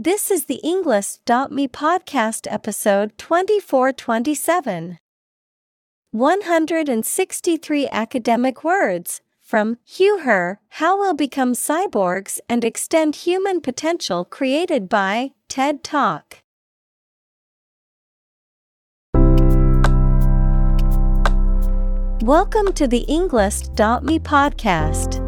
This is the Englist.me podcast episode 2427. 163 academic words from Hugh Herr How We'll Become Cyborgs and Extend Human Potential created by TED Talk. Welcome to the Englist.me podcast.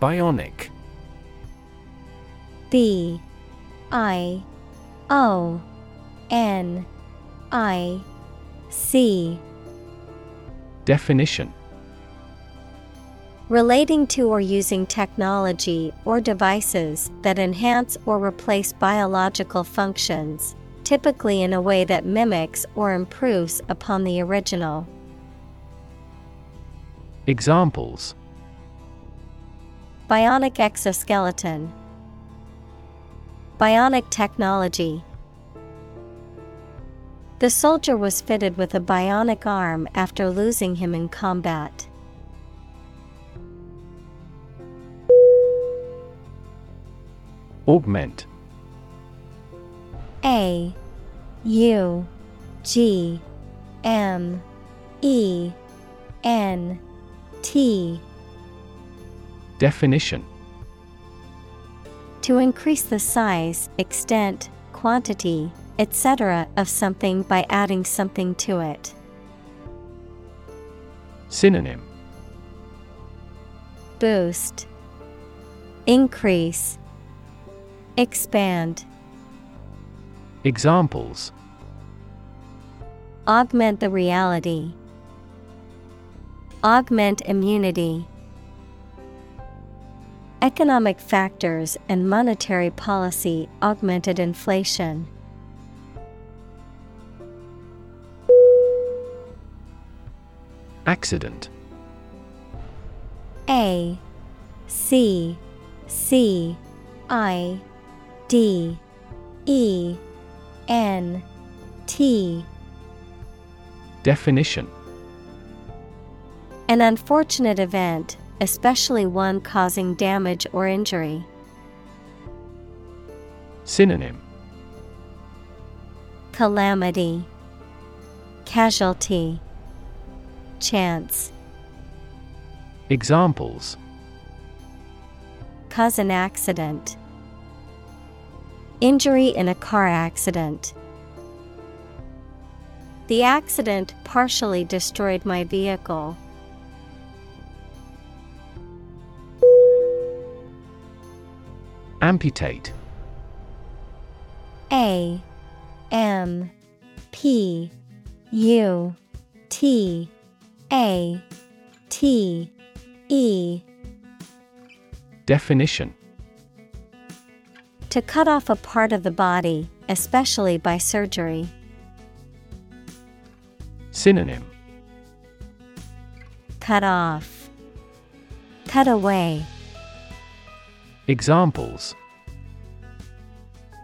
Bionic. B I O N I C. Definition. Relating to or using technology or devices that enhance or replace biological functions, typically in a way that mimics or improves upon the original. Examples Bionic exoskeleton, Bionic technology. The soldier was fitted with a bionic arm after losing him in combat. Augment A U G M E N T Definition To increase the size, extent, quantity, etc. of something by adding something to it. Synonym Boost, Increase, Expand. Examples Augment the reality. Augment immunity. Economic factors and monetary policy augmented inflation. Accident. A C C I D E N T. Definition. An unfortunate event, especially one causing damage or injury. Synonym Calamity, Casualty, Chance. Examples Cause an accident. Injury in a car accident. The accident partially destroyed my vehicle. Amputate A M P U T A T E Definition To cut off a part of the body, especially by surgery. Synonym Cut off. Cut away. Examples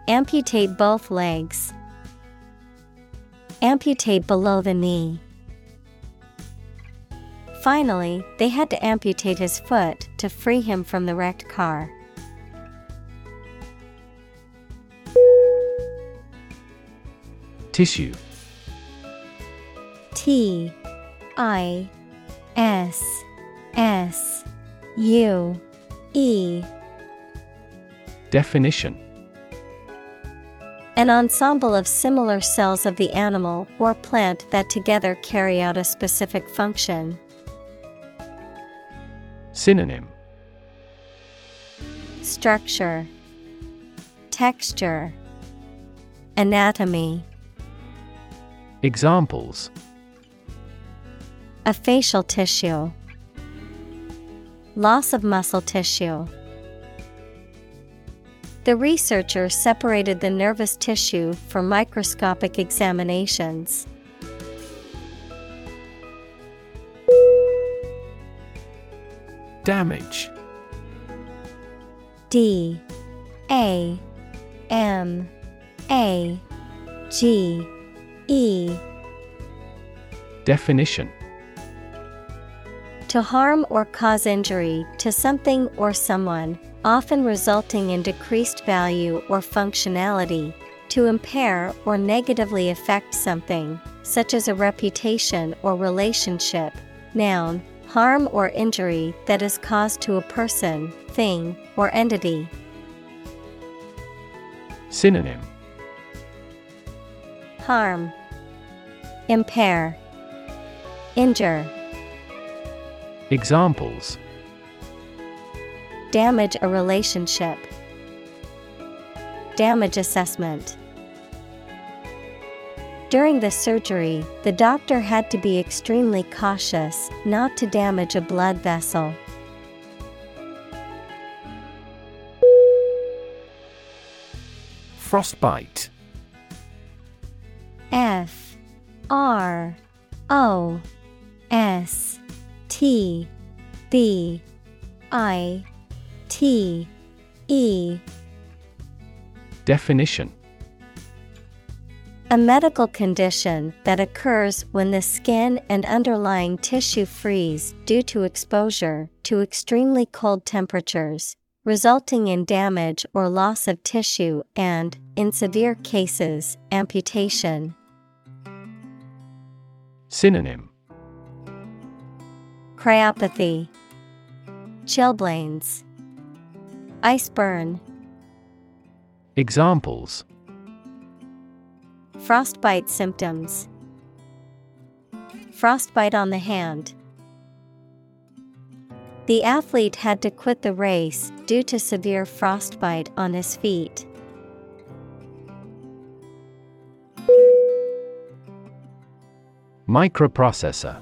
Amputate both legs. Amputate below the knee. Finally, they had to amputate his foot to free him from the wrecked car. Tissue T I S S U E Definition An ensemble of similar cells of the animal or plant that together carry out a specific function. Synonym Structure, Texture, Anatomy. Examples A facial tissue, Loss of muscle tissue. The researcher separated the nervous tissue for microscopic examinations. Damage. D. A. M. A. G. E. Definition. To harm or cause injury to something or someone, often resulting in decreased value or functionality, to impair or negatively affect something, such as a reputation or relationship. Noun, harm or injury that is caused to a person, thing, or entity. Synonym Harm, Impair, Injure. Examples Damage a relationship. Damage assessment. During the surgery, the doctor had to be extremely cautious not to damage a blood vessel. Frostbite F R O S T B I T E. Definition. A medical condition that occurs when the skin and underlying tissue freeze due to exposure to extremely cold temperatures, resulting in damage or loss of tissue and, in severe cases, amputation. Synonym. Cryopathy, Chilblains, Ice burn, Examples Frostbite symptoms, Frostbite on the hand. The athlete had to quit the race due to severe frostbite on his feet. Microprocessor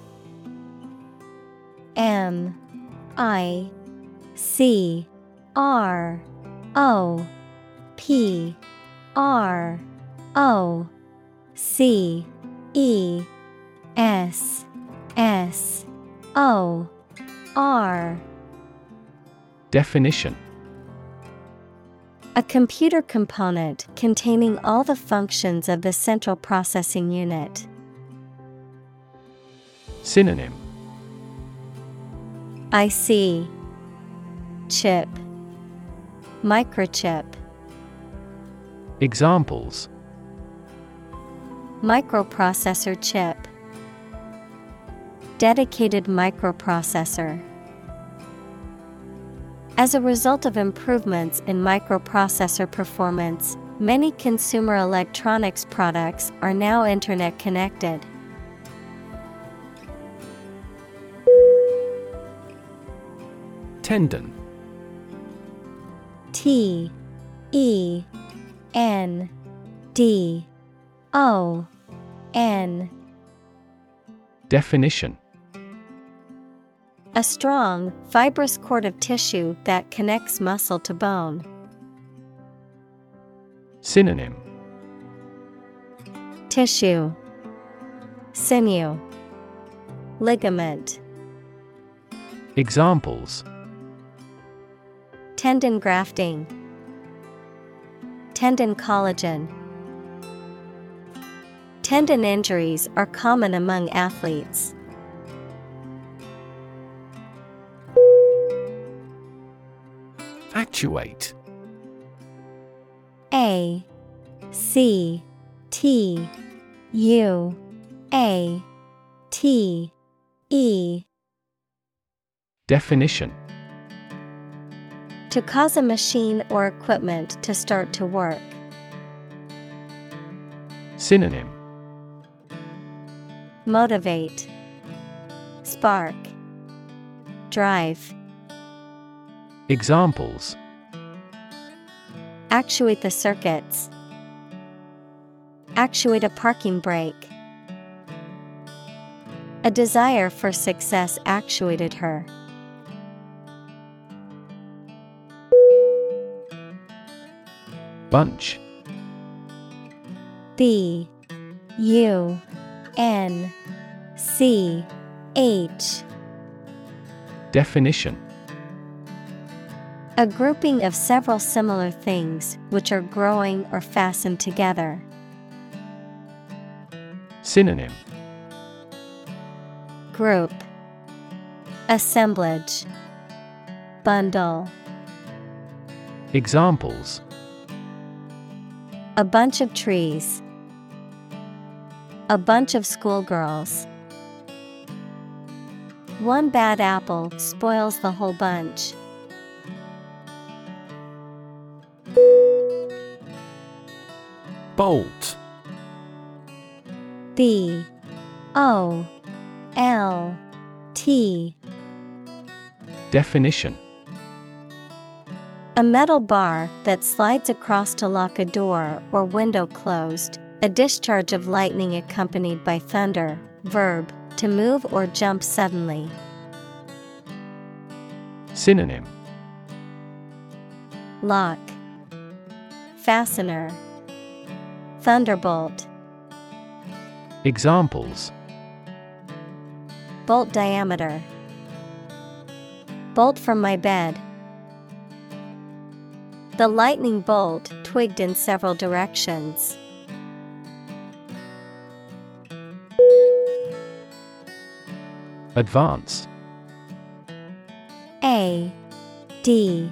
M I C R O P R O C E S S O R Definition. A computer component containing all the functions of the central processing unit. Synonym. IC Chip Microchip. Examples. Microprocessor chip. Dedicated microprocessor. As a result of improvements in microprocessor performance, many consumer electronics products are now internet connected. Tendon T E N D O N. Definition. A strong, fibrous cord of tissue that connects muscle to bone. Synonym. Tissue. Sinew. Ligament. Examples Tendon grafting. Tendon collagen. Tendon injuries are common among athletes. Actuate. A C T U A T E. Definition To cause a machine or equipment to start to work. Synonym Motivate, Spark, Drive. Examples Actuate the circuits. Actuate a parking brake. A desire for success actuated her. Bunch. B U N C H. Definition. A grouping of several similar things which are growing or fastened together. Synonym. Group. Assemblage. Bundle. Examples A bunch of trees. A bunch of schoolgirls. One bad apple spoils the whole bunch. Bolt B O L T Definition A metal bar that slides across to lock a door or window closed, a discharge of lightning accompanied by thunder, verb, to move or jump suddenly. Synonym. Lock, Fastener, Thunderbolt, Examples. Bolt diameter, Bolt from my bed. The lightning bolt twigged in several directions. Advance A D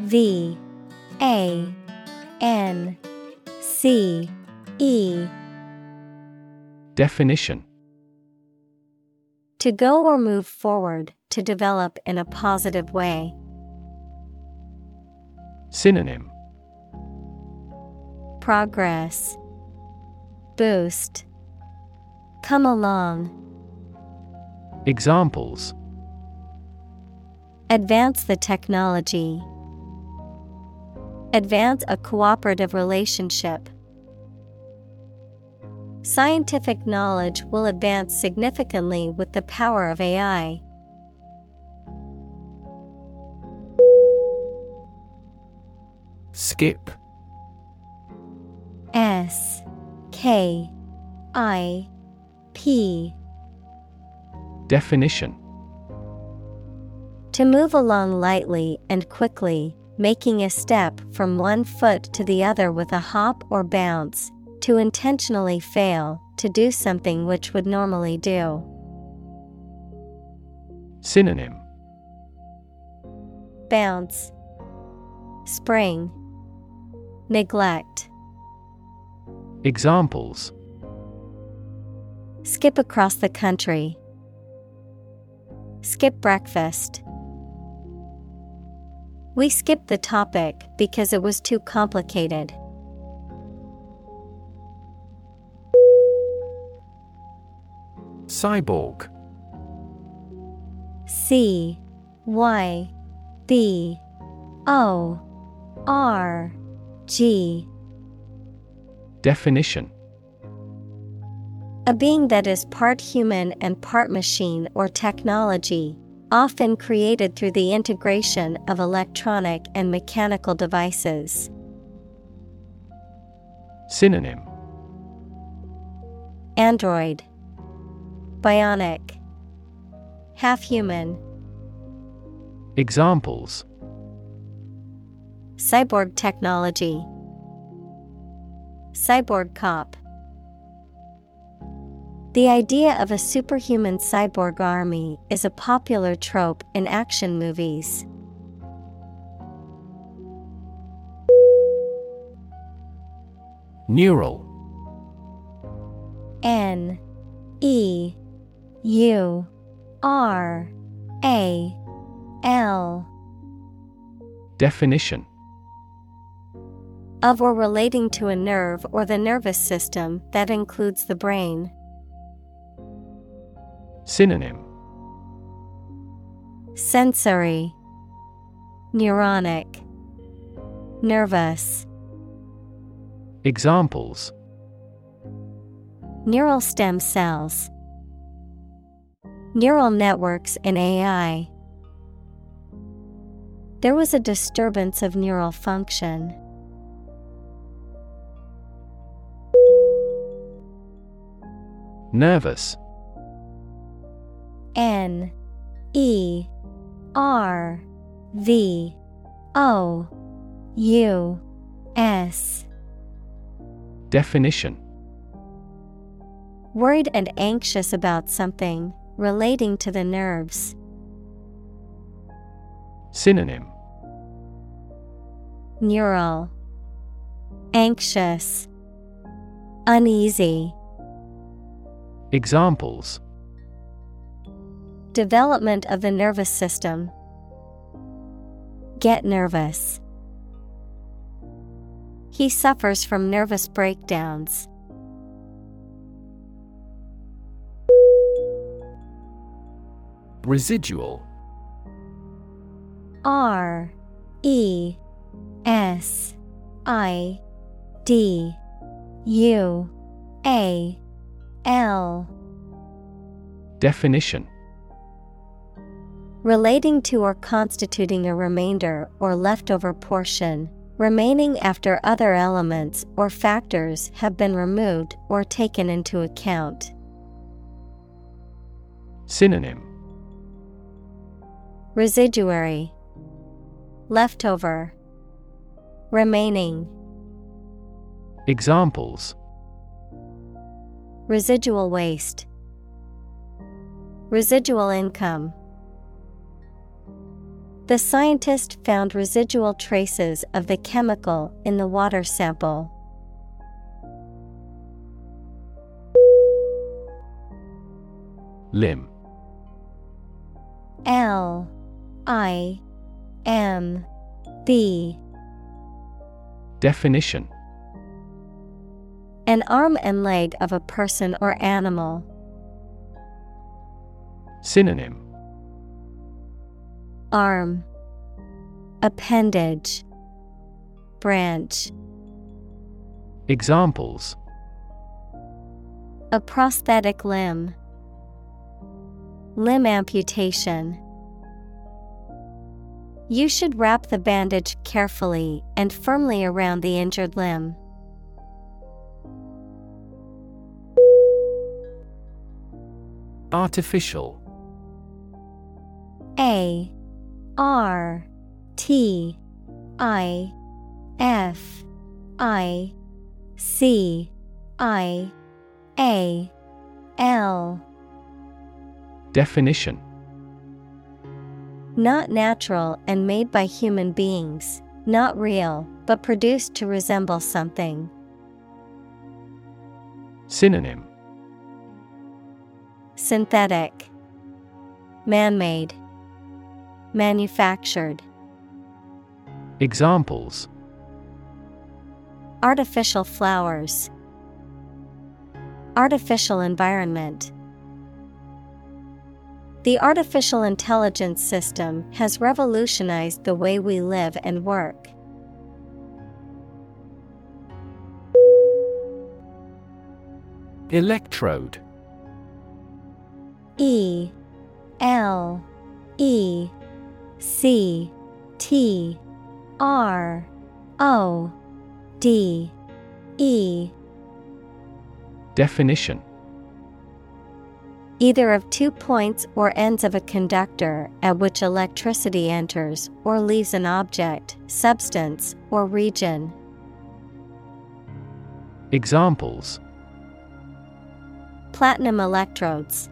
V A N C E Definition To go or move forward, to develop in a positive way. Synonym Progress Boost Come along. Examples Advance the technology. Advance a cooperative relationship. Scientific knowledge will advance significantly with the power of AI. Skip. S K I P. Definition. To move along lightly and quickly, making a step from one foot to the other with a hop or bounce, to intentionally fail, to do something which would normally do. Synonym. Bounce, Spring, Neglect. Examples Skip across the country. Skip breakfast. We skipped the topic because it was too complicated. Cyborg C Y B O R G. Definition. A being that is part human and part machine or technology, often created through the integration of electronic and mechanical devices. Synonym. Android. Bionic. Half human. Examples Cyborg technology. Cyborg cop. The idea of a superhuman cyborg army is a popular trope in action movies. Neural. N. E. U. R. A. L. Definition of or relating to a nerve or the nervous system that includes the brain. Synonym Sensory, Neuronic, Nervous. Examples Neural stem cells, Neural networks in AI. There was a disturbance of neural function. Nervous. N E R V O U S. Definition. Worried and anxious about something relating to the nerves. Synonym. Neural. Anxious. Uneasy Examples Development of the nervous system. Get nervous. He suffers from nervous breakdowns. Residual R E S I D U A L. Definition. Relating to or constituting a remainder or leftover portion, remaining after other elements or factors have been removed or taken into account. Synonym. Residuary. Leftover. Remaining. Examples Residual waste. Residual income. The scientist found residual traces of the chemical in the water sample. Limb L I M B. Definition An arm and leg of a person or animal. Synonym Arm Appendage Branch Examples A prosthetic limb. Limb amputation. You should wrap the bandage carefully and firmly around the injured limb. Artificial. A R T I F I C I A L. Definition. Not natural and made by human beings, not real, but produced to resemble something. Synonym Synthetic, Man made, Manufactured. Examples Artificial flowers, Artificial environment. The artificial intelligence system has revolutionized the way we live and work. Electrode E L E C T R O D E. Definition. Either of two points or ends of a conductor at which electricity enters or leaves an object, substance, or region. Examples. Platinum electrodes,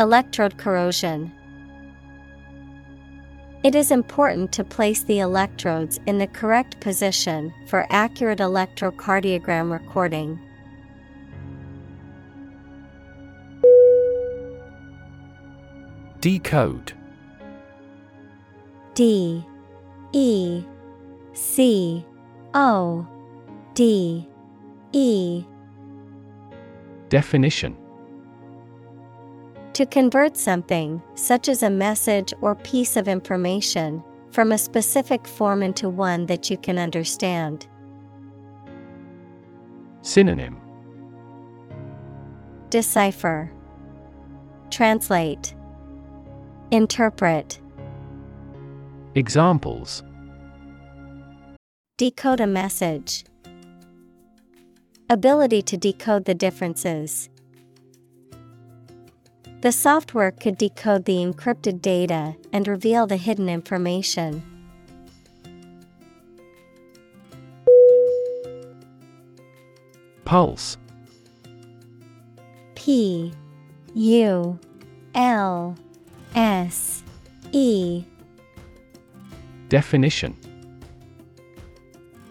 Electrode corrosion. It is important to place the electrodes in the correct position for accurate electrocardiogram recording. Decode. D. E. C. O. D. E. Definition To convert something, such as a message or piece of information, from a specific form into one that you can understand. Synonym Decipher, Translate, Interpret. Examples Decode a message. Ability to decode the differences. The software could decode the encrypted data and reveal the hidden information. Pulse. P U L S E. Definition.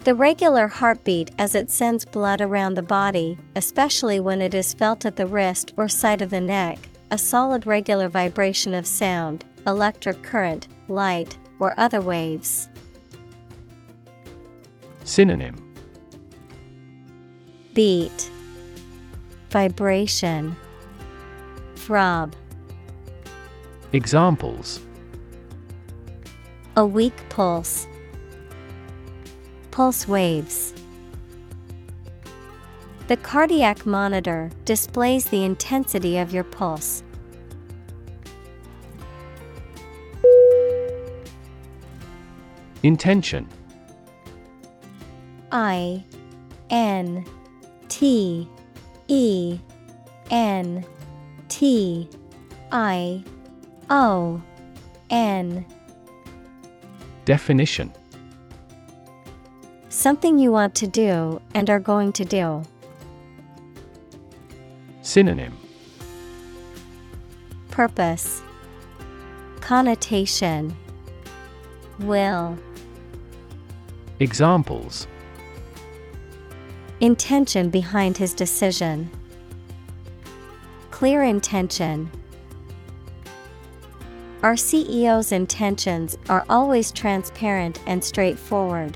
The regular heartbeat as it sends blood around the body, especially when it is felt at the wrist or side of the neck, a solid regular vibration of sound, electric current, light, or other waves. Synonym Beat, Vibration, Throb. Examples A weak pulse. Pulse waves. The cardiac monitor displays the intensity of your pulse. Intention I N T E N T I O N Definition Something you want to do and are going to do. Synonym Purpose Connotation Will Examples Intention behind his decision. Clear intention. Our CEO's intentions are always transparent and straightforward.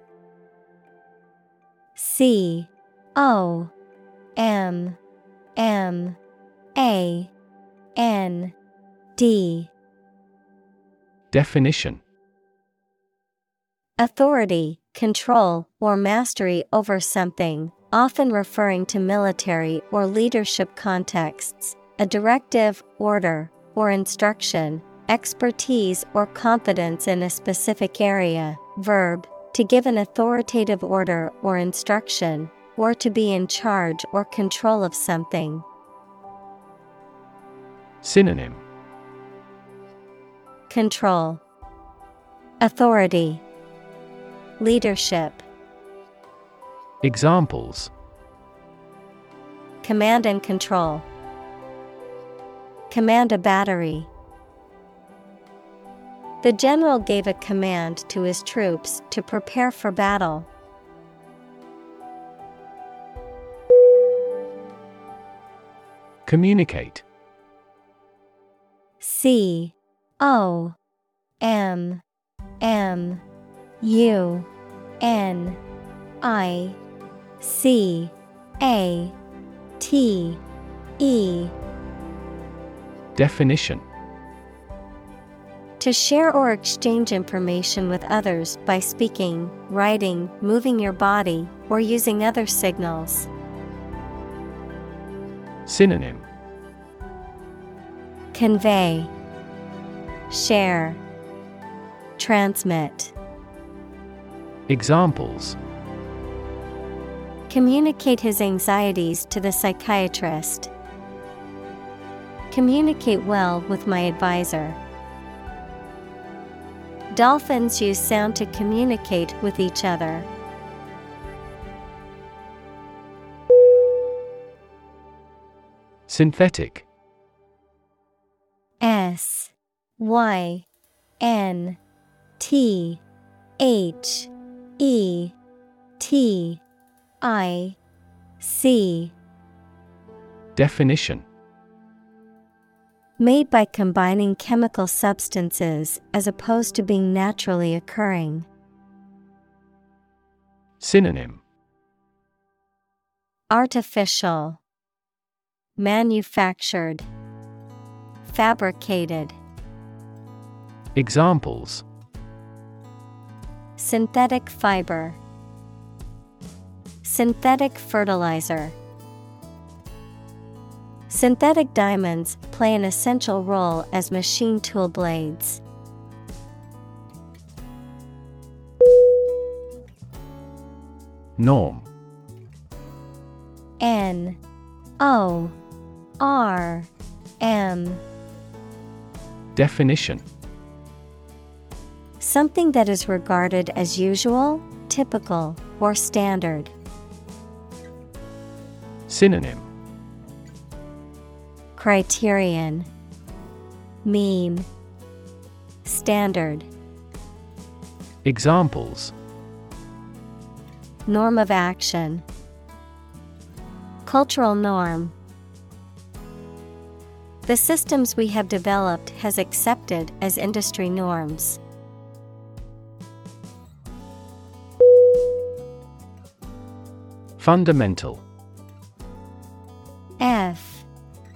C O M M A N D Definition. Authority, control, or mastery over something, often referring to military or leadership contexts, a directive, order, or instruction, expertise or competence in a specific area, verb, to give an authoritative order or instruction, or to be in charge or control of something. Synonym Control, Authority, Leadership, Examples Command and Control. Command a battery. The general gave a command to his troops to prepare for battle. Communicate. C O M M U N I C A T E. Definition To share or exchange information with others by speaking, writing, moving your body, or using other signals. Synonym Convey, Share, Transmit. Examples Communicate his anxieties to the psychiatrist. Communicate well with my advisor. Dolphins use sound to communicate with each other. Synthetic. S Y N T H E T I C. Definition Made by combining chemical substances as opposed to being naturally occurring. Synonym Artificial, Manufactured, Fabricated. Examples Synthetic fiber, Synthetic fertilizer. Synthetic diamonds play an essential role as machine tool blades. Norm N O R M Definition Something that is regarded as usual, typical, or standard. Synonym Criterion Mean Standard. Examples. Norm of action. Cultural norm. The systems we have developed has accepted as industry norms. Fundamental. F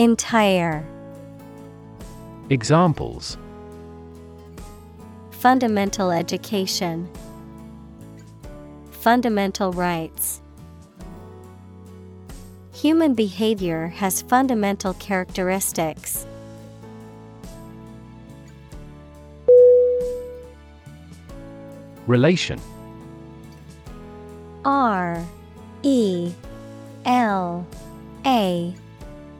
Entire. Examples. Fundamental education. Fundamental rights. Human behavior has fundamental characteristics. Relation. R E L A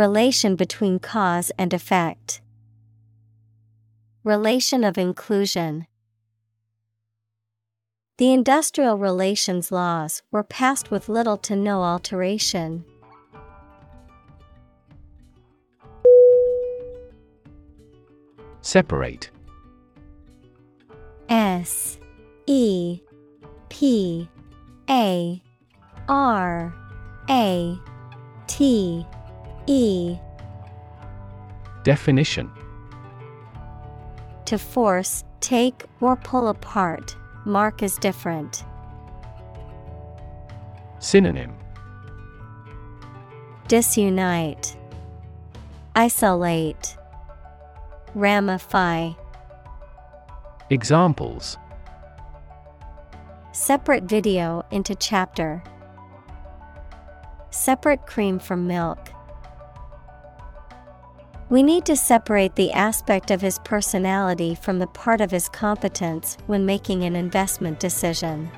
Relation between cause and effect. Relation of inclusion. The industrial relations laws were passed with little to no alteration. Separate S E P A R A T E Definition To force, take, or pull apart, mark is different. Synonym Disunite, Isolate, Ramify. Examples Separate video into chapter. Separate cream from milk. We need to separate the aspect of his personality from the part of his competence when making an investment decision.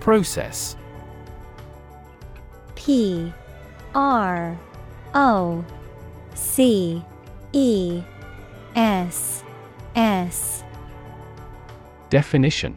Process. P R O C E S S. Definition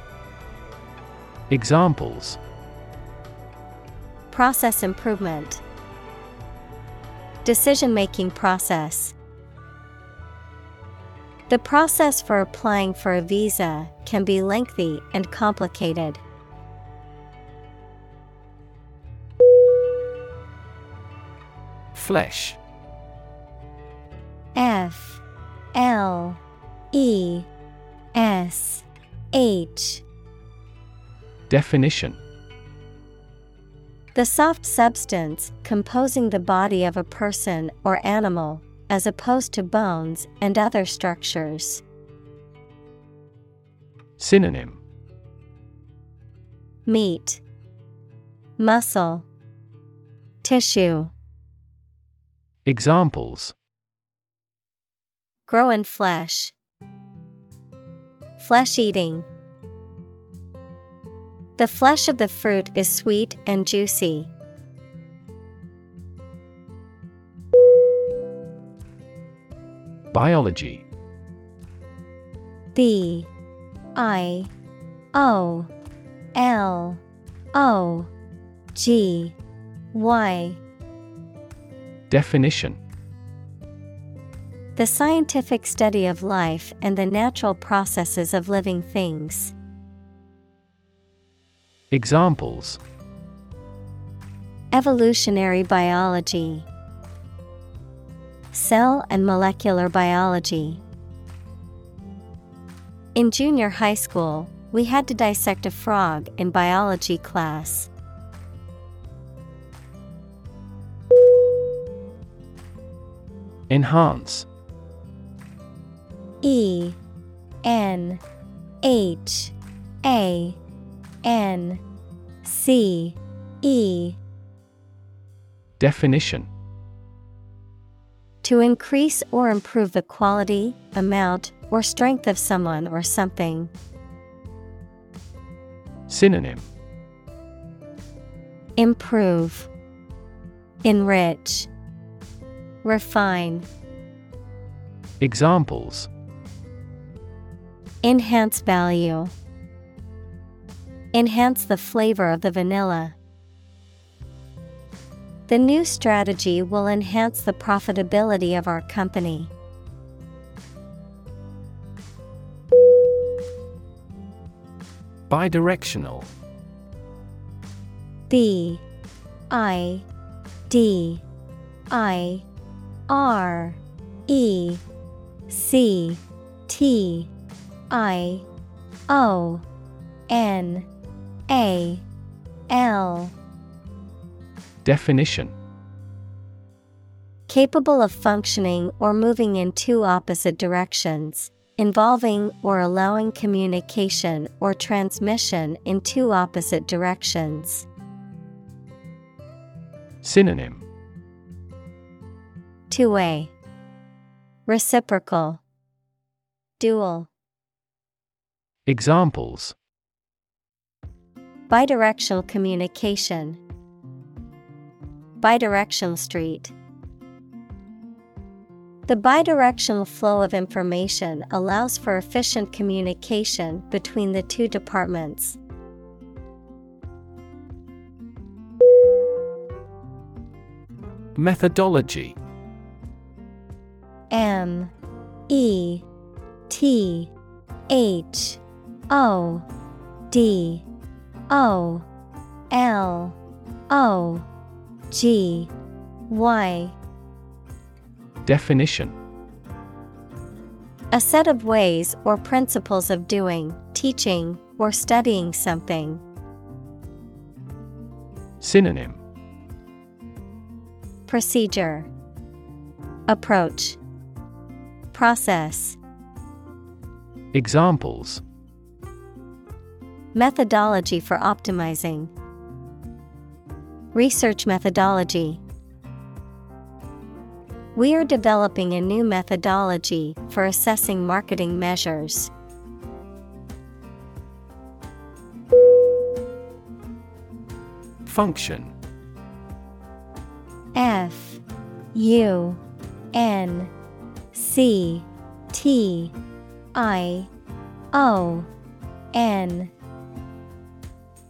Examples. Process improvement. Decision making process. The process for applying for a visa can be lengthy and complicated. Flesh. F. L. E. S. H Definition The soft substance composing the body of a person or animal, as opposed to bones and other structures. Synonym Meat, Muscle, Tissue. Examples Grow in flesh. Flesh eating. The flesh of the fruit is sweet and juicy. Biology B I O L O G Y Definition The scientific study of life and the natural processes of living things. Examples Evolutionary biology, Cell and molecular biology. In junior high school, we had to dissect a frog in biology class. Enhance E N H A N C E. Definition. To increase or improve the quality, amount, or strength of someone or something. Synonym. Improve, Enrich, Refine, Examples. Enhance value, Enhance the flavor of the vanilla. The new strategy will enhance the profitability of our company. Bidirectional B I D I R E C T I O N A L. Definition. Capable of functioning or moving in two opposite directions, involving or allowing communication or transmission in two opposite directions. Synonym. Two way, Reciprocal, Dual, Examples Bidirectional communication, Bidirectional street. The bidirectional flow of information allows for efficient communication between the two departments. Methodology M E T H O D O L O G Y. Definition. A set of ways or principles of doing, teaching, or studying something. Synonym. Procedure. Approach. Process. Examples Methodology for optimizing. Research methodology. We are developing a new methodology for assessing marketing measures. Function. F U N C T I O N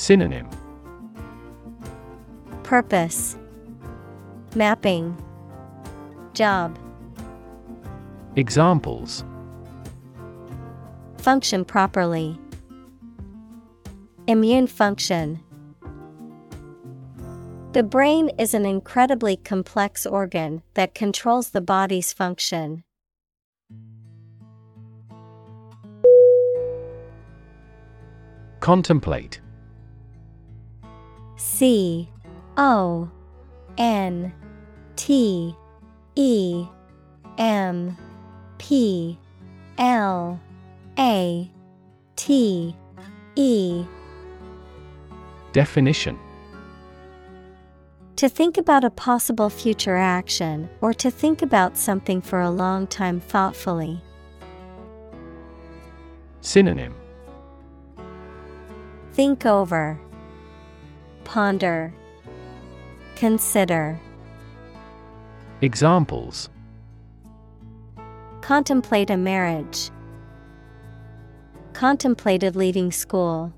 Synonym Purpose Mapping Job Examples Function properly. Immune function. The brain is an incredibly complex organ that controls the body's function. Contemplate C O N T E M P L A T E. Definition. To think about a possible future action or to think about something for a long time thoughtfully. Synonym. Think over, ponder, consider. Examples Contemplate a marriage. Contemplated leaving school.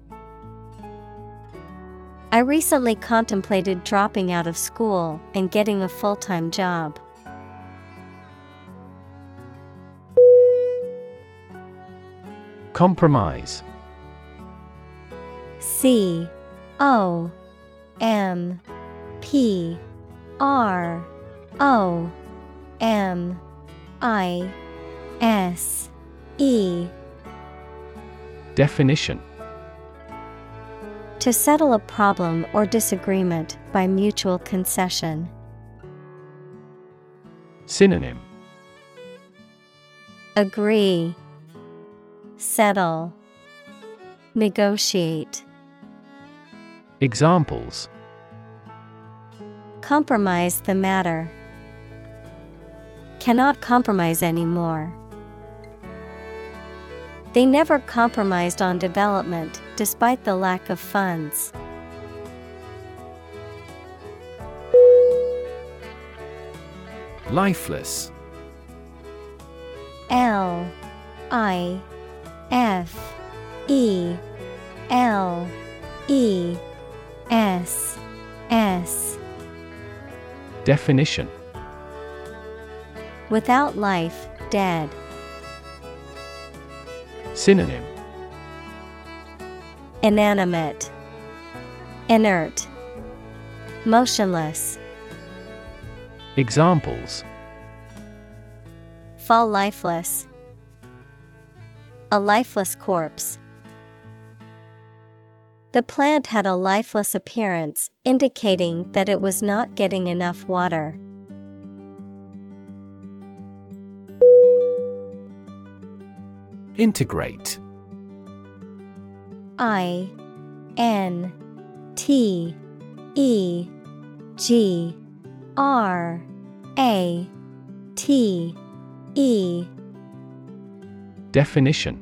I recently contemplated dropping out of school and getting a full time job. Compromise C O M P R O M I S E. Definition. To settle a problem or disagreement by mutual concession. Synonym. Agree, Settle, Negotiate. Examples Compromise the matter. Cannot compromise anymore. They never compromised on development despite the lack of funds. Lifeless L I F E L E S S Definition Without life, dead. Synonym Inanimate, Inert, Motionless. Examples Fall lifeless. A lifeless corpse. The plant had a lifeless appearance, indicating that it was not getting enough water. Integrate. I N T E G R A T E. Definition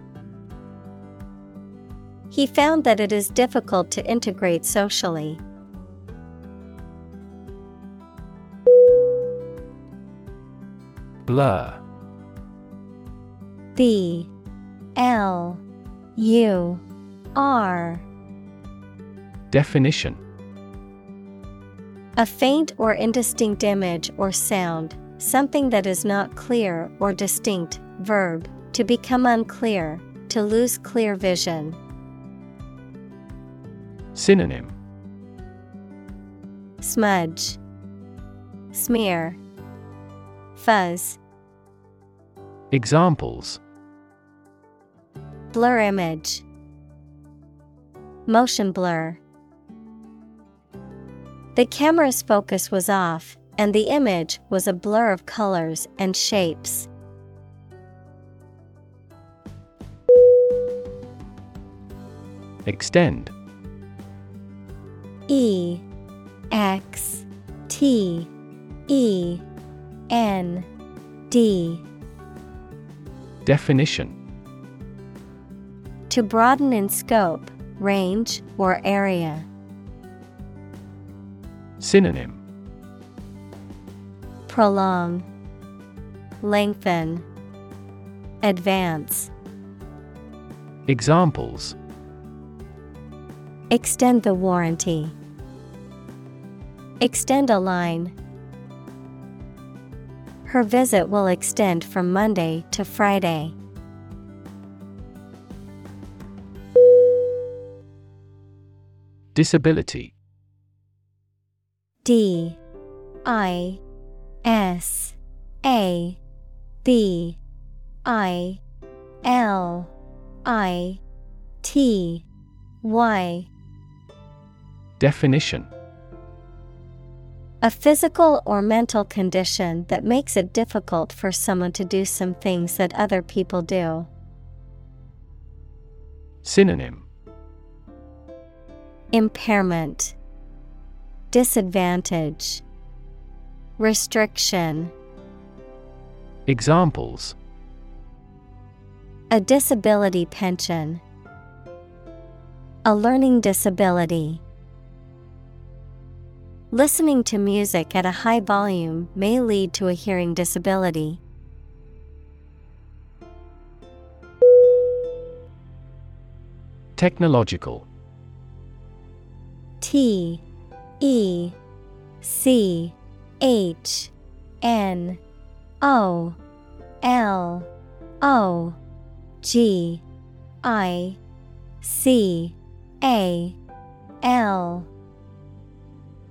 He found that it is difficult to integrate socially. Blur. B. L. U. R. Definition. A faint or indistinct image or sound, something that is not clear or distinct, verb, to become unclear, to lose clear vision. Synonym. Smudge, Smear, Fuzz, Examples. Blur image, Motion blur. The camera's focus was off, and the image was a blur of colors and shapes. Extend E X T E N D Definition To broaden in scope, range, or area. Synonym Prolong, Lengthen, Advance. Examples Extend the warranty. Extend a line. Her visit will extend from Monday to Friday. Disability. D. I. S. A. B. I. L. I. T. Y. Definition A physical or mental condition that makes it difficult for someone to do some things that other people do. Synonym Impairment, Disadvantage, Restriction. Examples A disability pension. A learning disability. Listening to music at a high volume may lead to a hearing disability. Technological T E C H N O L O G I C A L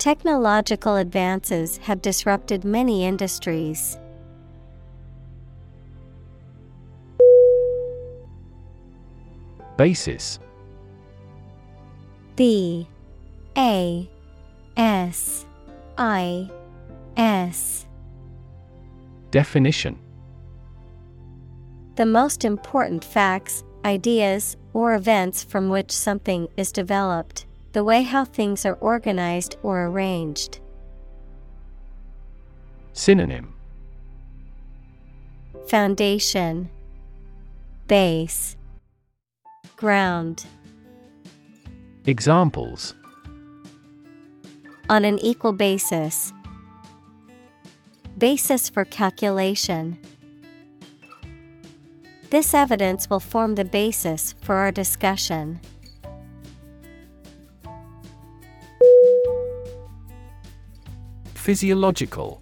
Technological advances have disrupted many industries. Basis. B A S I S. Definition. The most important facts, ideas, or events from which something is developed, the way how things are organized or arranged. Synonym Foundation Base Ground Examples On an equal basis. Basis for calculation. This evidence will form the basis for our discussion. Physiological.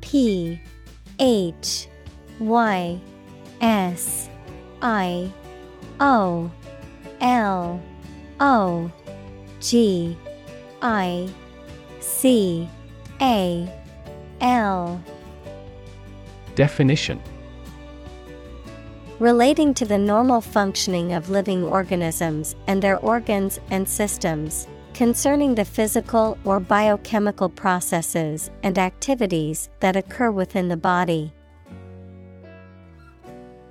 P H Y S I O L O G I C A L. Definition. Relating to the normal functioning of living organisms and their organs and systems, concerning the physical or biochemical processes and activities that occur within the body.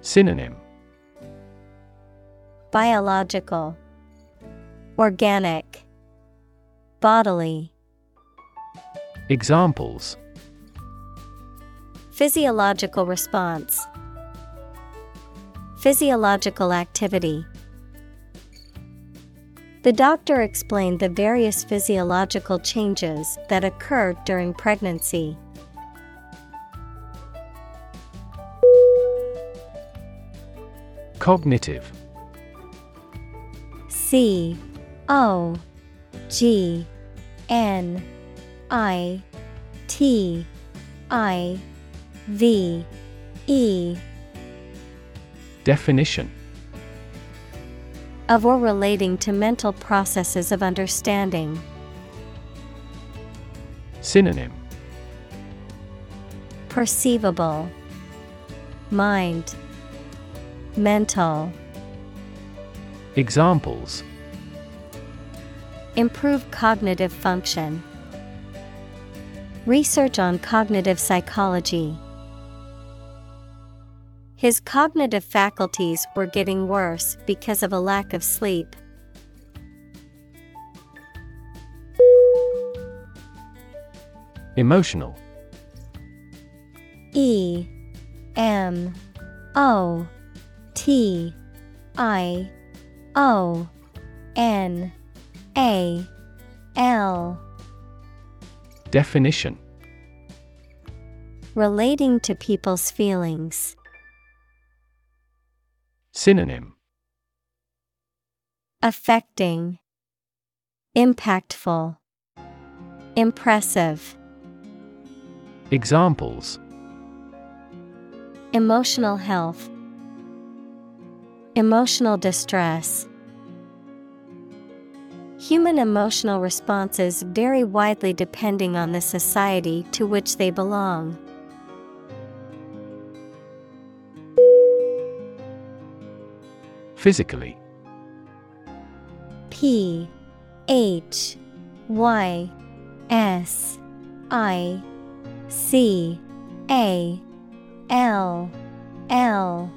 Synonym Biological, Organic, Bodily. Examples Physiological response, Physiological activity. The doctor explained the various physiological changes that occur during pregnancy. Cognitive. C O G N I T I V E. Definition of or relating to mental processes of understanding. Synonym Perceivable Mind Mental Examples Improve cognitive function. Research on cognitive psychology. His cognitive faculties were getting worse because of a lack of sleep. Emotional E M O T I O N A L Definition Relating to people's feelings. Synonym Affecting, Impactful, Impressive. Examples Emotional health, Emotional distress. Human emotional responses vary widely depending on the society to which they belong. Physically P H Y S I C A L L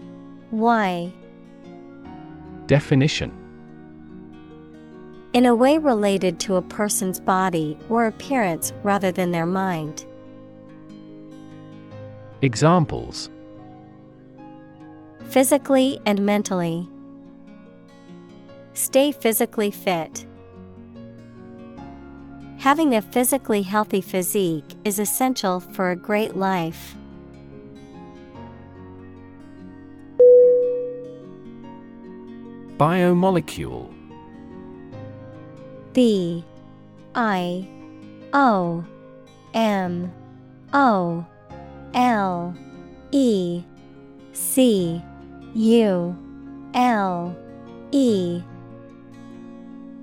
Y Definition In a way related to a person's body or appearance rather than their mind. Examples Physically and mentally. Stay physically fit. Having a physically healthy physique is essential for a great life. Biomolecule B I O M O L E C U L E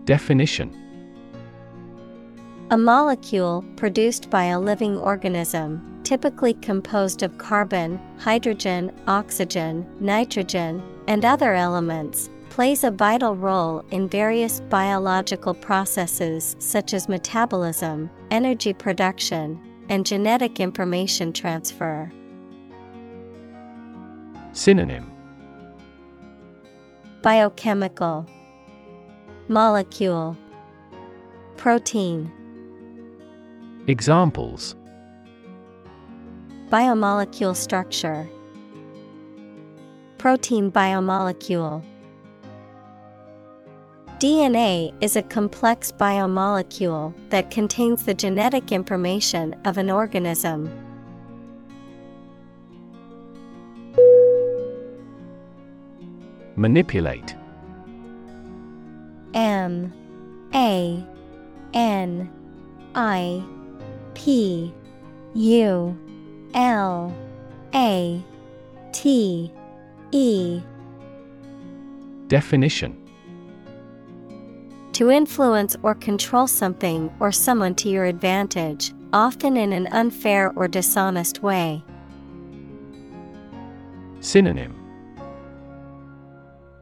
Definition. A molecule produced by a living organism, typically composed of carbon, hydrogen, oxygen, nitrogen, and other elements, plays a vital role in various biological processes such as metabolism, energy production, and genetic information transfer. Synonym. Biochemical Molecule Protein. Examples. Biomolecule structure. Protein biomolecule. DNA is a complex biomolecule that contains the genetic information of an organism. Manipulate M A N I P U L A T E. Definition. To influence or control something or someone to your advantage, often in an unfair or dishonest way. Synonym.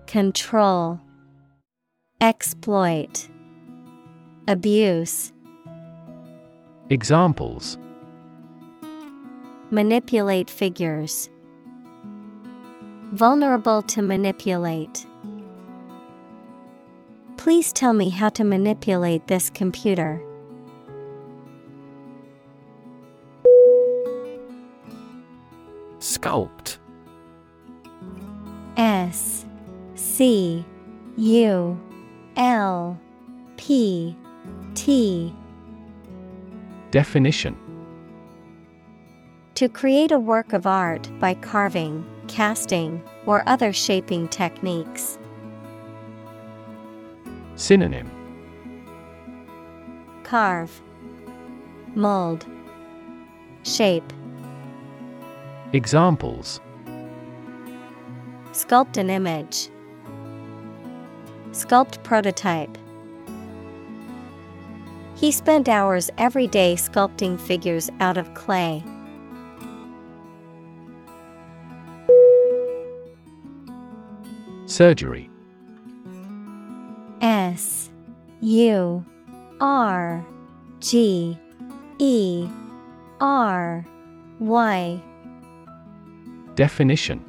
Control Exploit Abuse Examples Manipulate figures. Vulnerable to manipulate. Please tell me how to manipulate this computer. Sculpt S C U L P T Definition To create a work of art by carving, casting, or other shaping techniques. Synonym Carve, Mold, Shape. Examples Sculpt an image. Sculpt prototype. He spent hours every day sculpting figures out of clay. Surgery S U R G E R Y Definition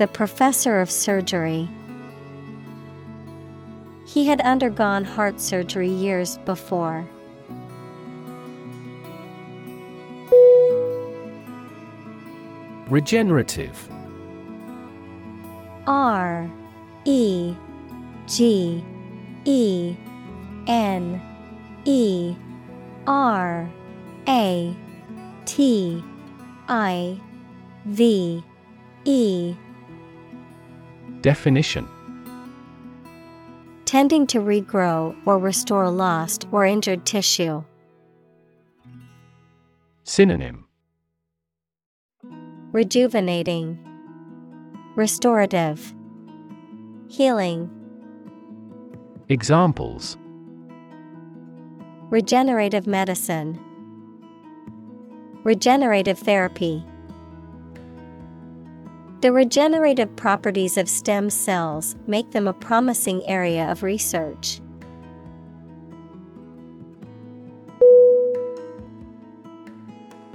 The professor of surgery. He had undergone heart surgery years before. Regenerative R E G E N E R A T I V E Definition Tending to regrow or restore lost or injured tissue. Synonym Rejuvenating, Restorative, Healing. Examples Regenerative medicine, Regenerative therapy. The regenerative properties of stem cells make them a promising area of research.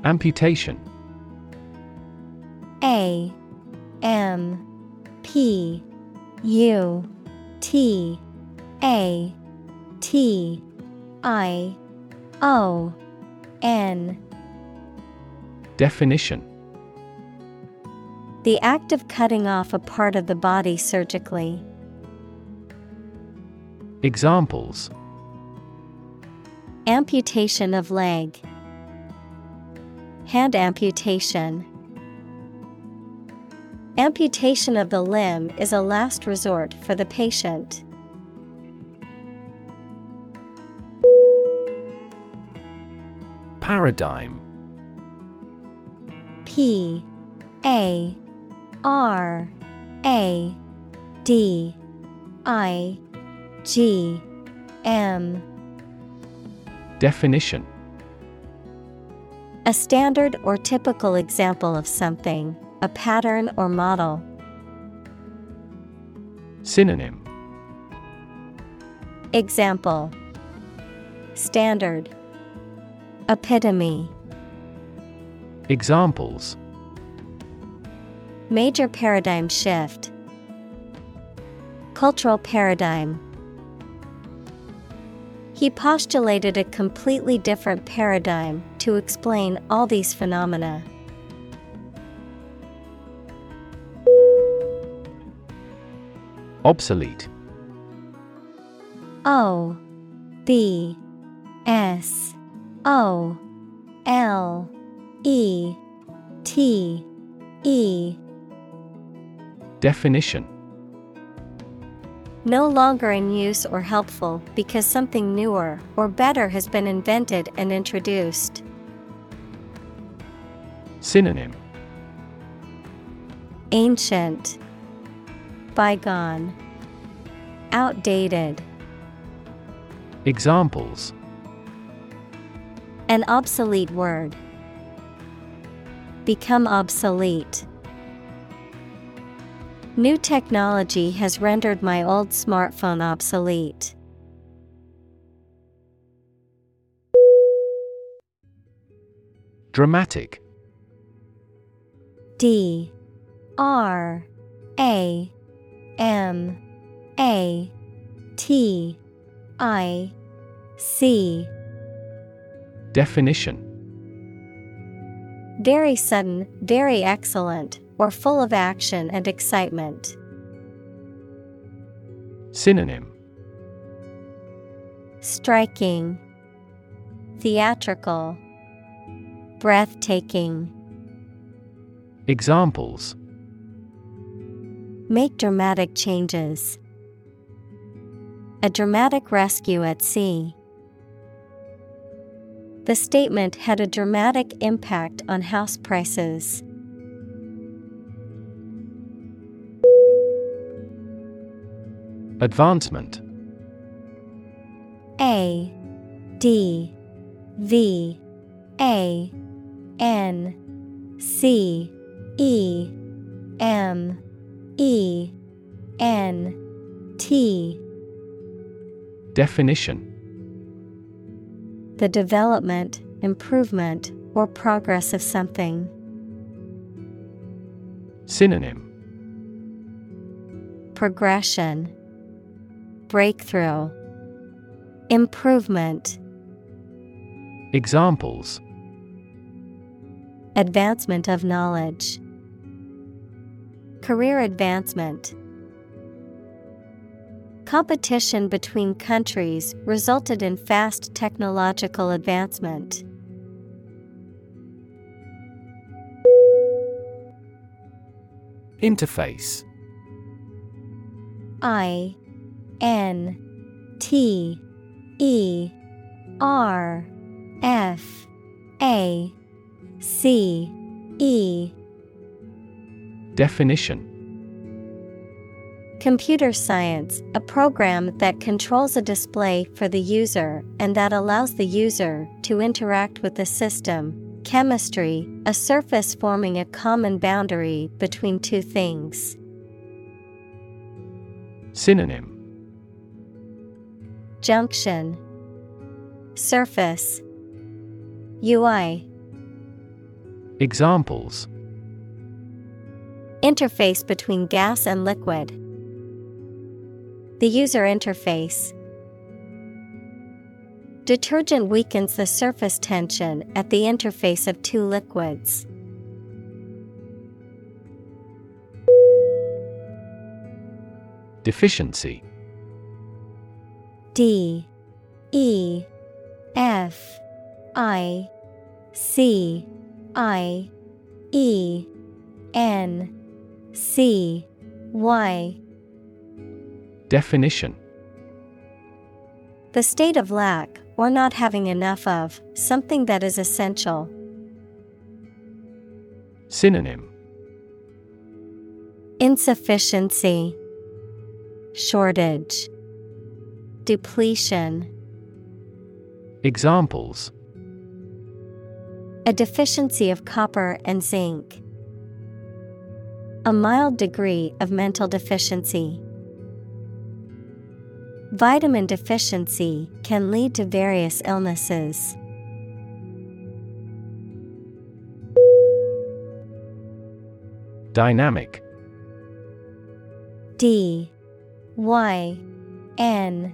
Amputation. A M P U T A T I O N. Definition The act of cutting off a part of the body surgically. Examples Amputation of leg. Hand amputation. Amputation of the limb is a last resort for the patient. Paradigm P A R A D I G M. Definition. A standard or typical example of something, a pattern or model. Synonym. Example. Standard. Epitome. Examples Major paradigm shift. Cultural paradigm. He postulated a completely different paradigm to explain all these phenomena. Obsolete. O B S O L E T E Definition No longer in use or helpful because something newer or better has been invented and introduced. Synonym Ancient Bygone Outdated Examples An obsolete word. Become obsolete. New technology has rendered my old smartphone obsolete. Dramatic. D. R. A. M. A. T. I. C. Definition. Very sudden, very excellent, or full of action and excitement. Synonym Striking, Theatrical, Breathtaking. Examples Make dramatic changes. A dramatic rescue at sea. The statement had a dramatic impact on house prices. Advancement. A D V A N C E M E N T. Definition. The development, improvement, or progress of something. Synonym. Progression, Breakthrough, Improvement, Examples. Advancement of knowledge, Career advancement. Competition between countries resulted in fast technological advancement. Interface. I N T E R F A C E Definition Computer science, a program that controls a display for the user and that allows the user to interact with the system. Chemistry, a surface forming a common boundary between two things. Synonym Junction, Surface, UI. Examples Interface between gas and liquid. The user interface. Detergent weakens the surface tension at the interface of two liquids. Deficiency D E F I C I E N C Y. Definition. The state of lack, or not having enough of, something that is essential. Synonym. Insufficiency, Shortage, Depletion. Examples A deficiency of copper and zinc. A mild degree of mental deficiency. Vitamin deficiency can lead to various illnesses. Dynamic D Y N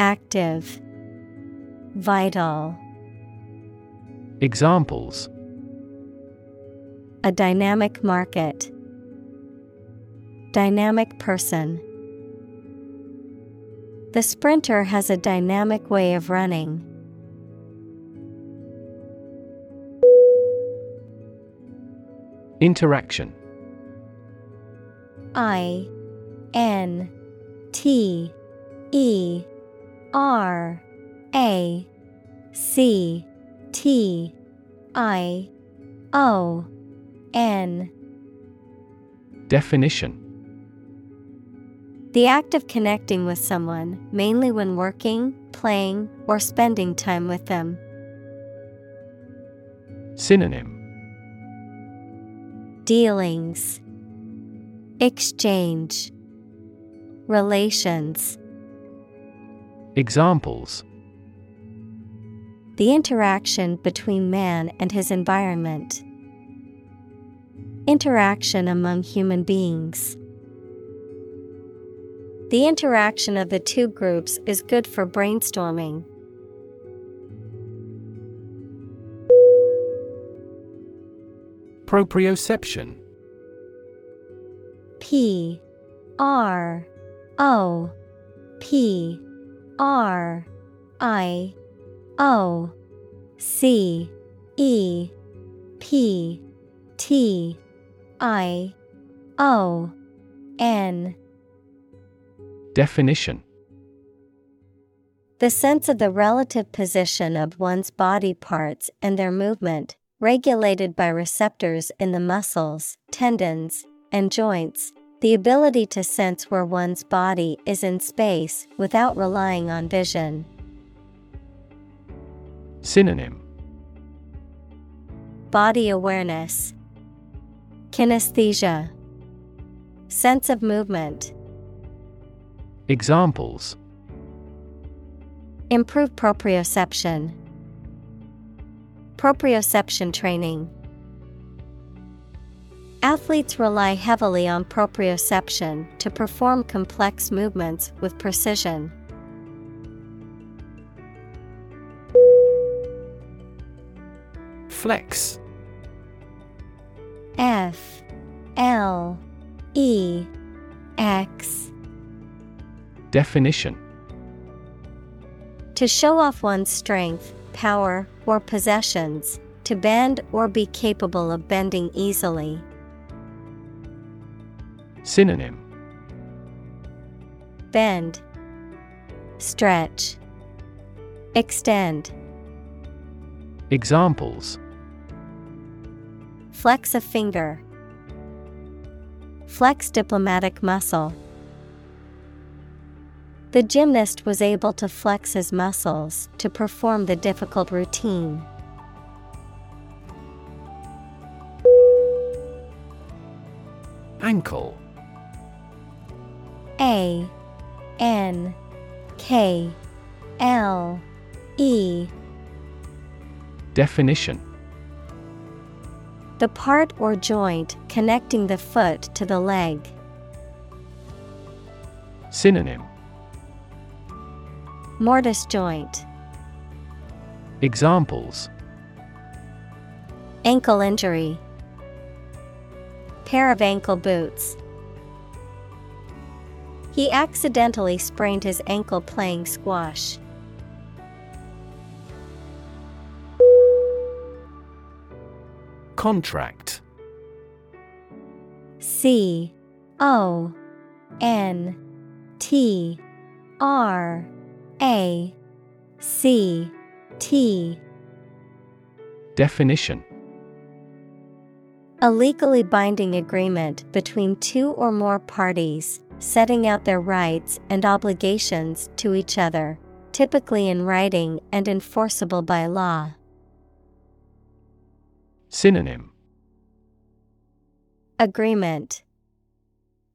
Active, Vital. Examples A dynamic market. Dynamic person. The sprinter has a dynamic way of running. Interaction I N T E R A C T I O N Definition The act of connecting with someone, mainly when working, playing, or spending time with them. Synonym Dealings, Exchange, Relations. Examples The interaction between man and his environment. Interaction among human beings. The interaction of the two groups is good for brainstorming. Proprioception P R O P R I O C E P T I O N Definition The sense of the relative position of one's body parts and their movement, regulated by receptors in the muscles, tendons, and joints. The ability to sense where one's body is in space without relying on vision. Synonym. Body awareness, Kinesthesia, Sense of movement, Examples. Improve proprioception, Proprioception training. Athletes rely heavily on proprioception to perform complex movements with precision. Flex F L E X Definition To show off one's strength, power, or possessions, to bend or be capable of bending easily. Synonym Bend, Stretch, Extend. Examples Flex a finger. Flex diplomatic muscle. The gymnast was able to flex his muscles to perform the difficult routine. Ankle A N K L E Definition The part or joint connecting the foot to the leg. Synonym Mortise joint. Examples Ankle injury. Pair of ankle boots. He accidentally sprained his ankle playing squash. Contract. C O N T R A C T. Definition. A legally binding agreement between two or more parties, setting out their rights and obligations to each other. typically in writing and enforceable by law. Synonym Agreement,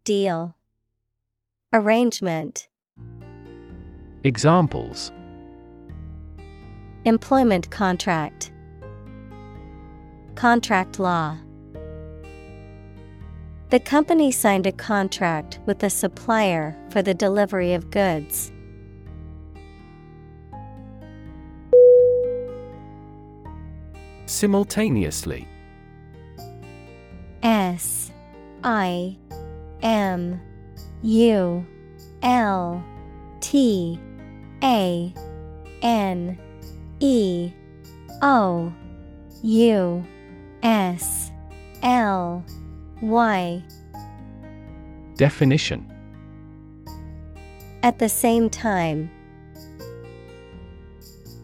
Deal, Arrangement. Examples Employment contract, Contract law. The company signed a contract with a supplier for the delivery of goods. Simultaneously S I M U L T A N E O U S L Y Definition. At the same time,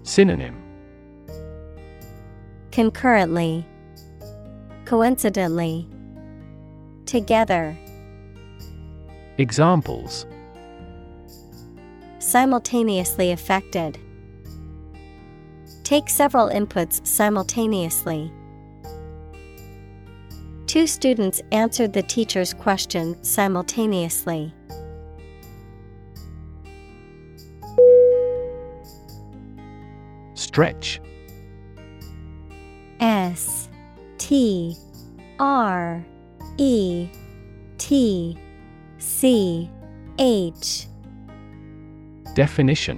Synonym. Concurrently, coincidentally, together, Examples. Simultaneously affected. Take several inputs simultaneously. Two students answered the teacher's question simultaneously. Stretch. S T R E T C H. Definition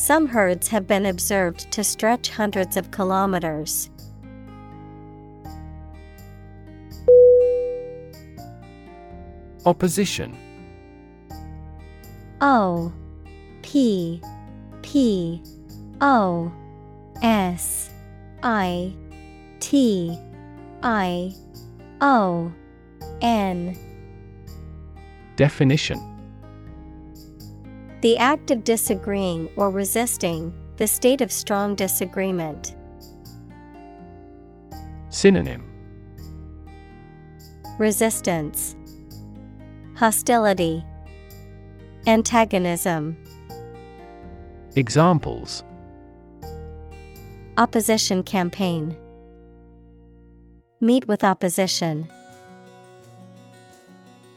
Some herds have been observed to stretch hundreds of kilometers. Opposition. O P P O S I T I O N. Definition The act of disagreeing or resisting, the state of strong disagreement. Synonym Resistance, Hostility, Antagonism, Examples Opposition campaign. Meet with opposition.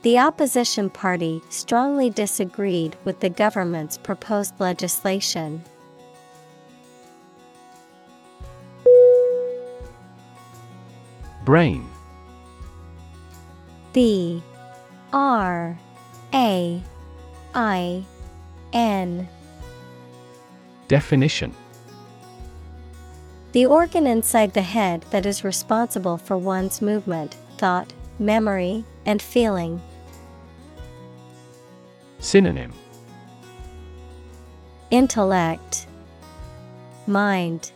The opposition party strongly disagreed with the government's proposed legislation. Brain. B. R. A. I. N. Definition. The organ inside the head that is responsible for one's movement, thought, memory, and feeling. Synonym. Intellect, Mind,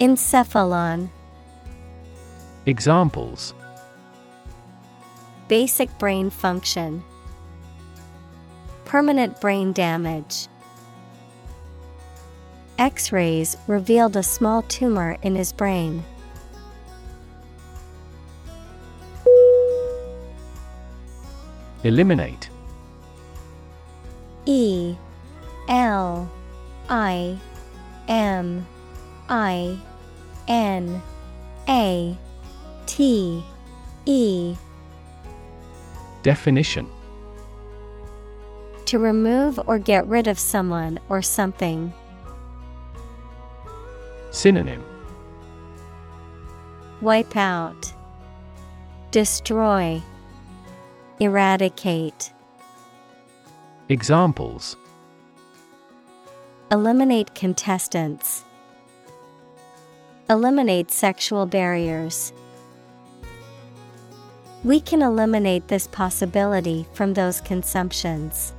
Encephalon, Examples. Basic brain function, Permanent brain damage. X rays revealed a small tumor in his brain. Eliminate E L I M I N A T E. Definition. To remove or get rid of someone or something. Synonym. Wipe out, Destroy, Eradicate. Examples Eliminate contestants. Eliminate sexual barriers. We can eliminate this possibility from those consumptions.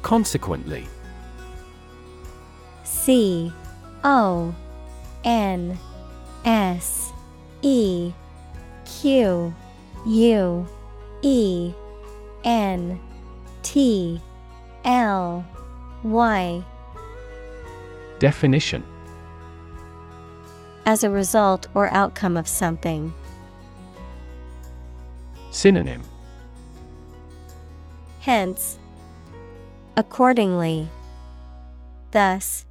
Consequently. C O N S E Q U E N T L Y. Definition. As a result or outcome of something. Synonym. Hence, accordingly, thus,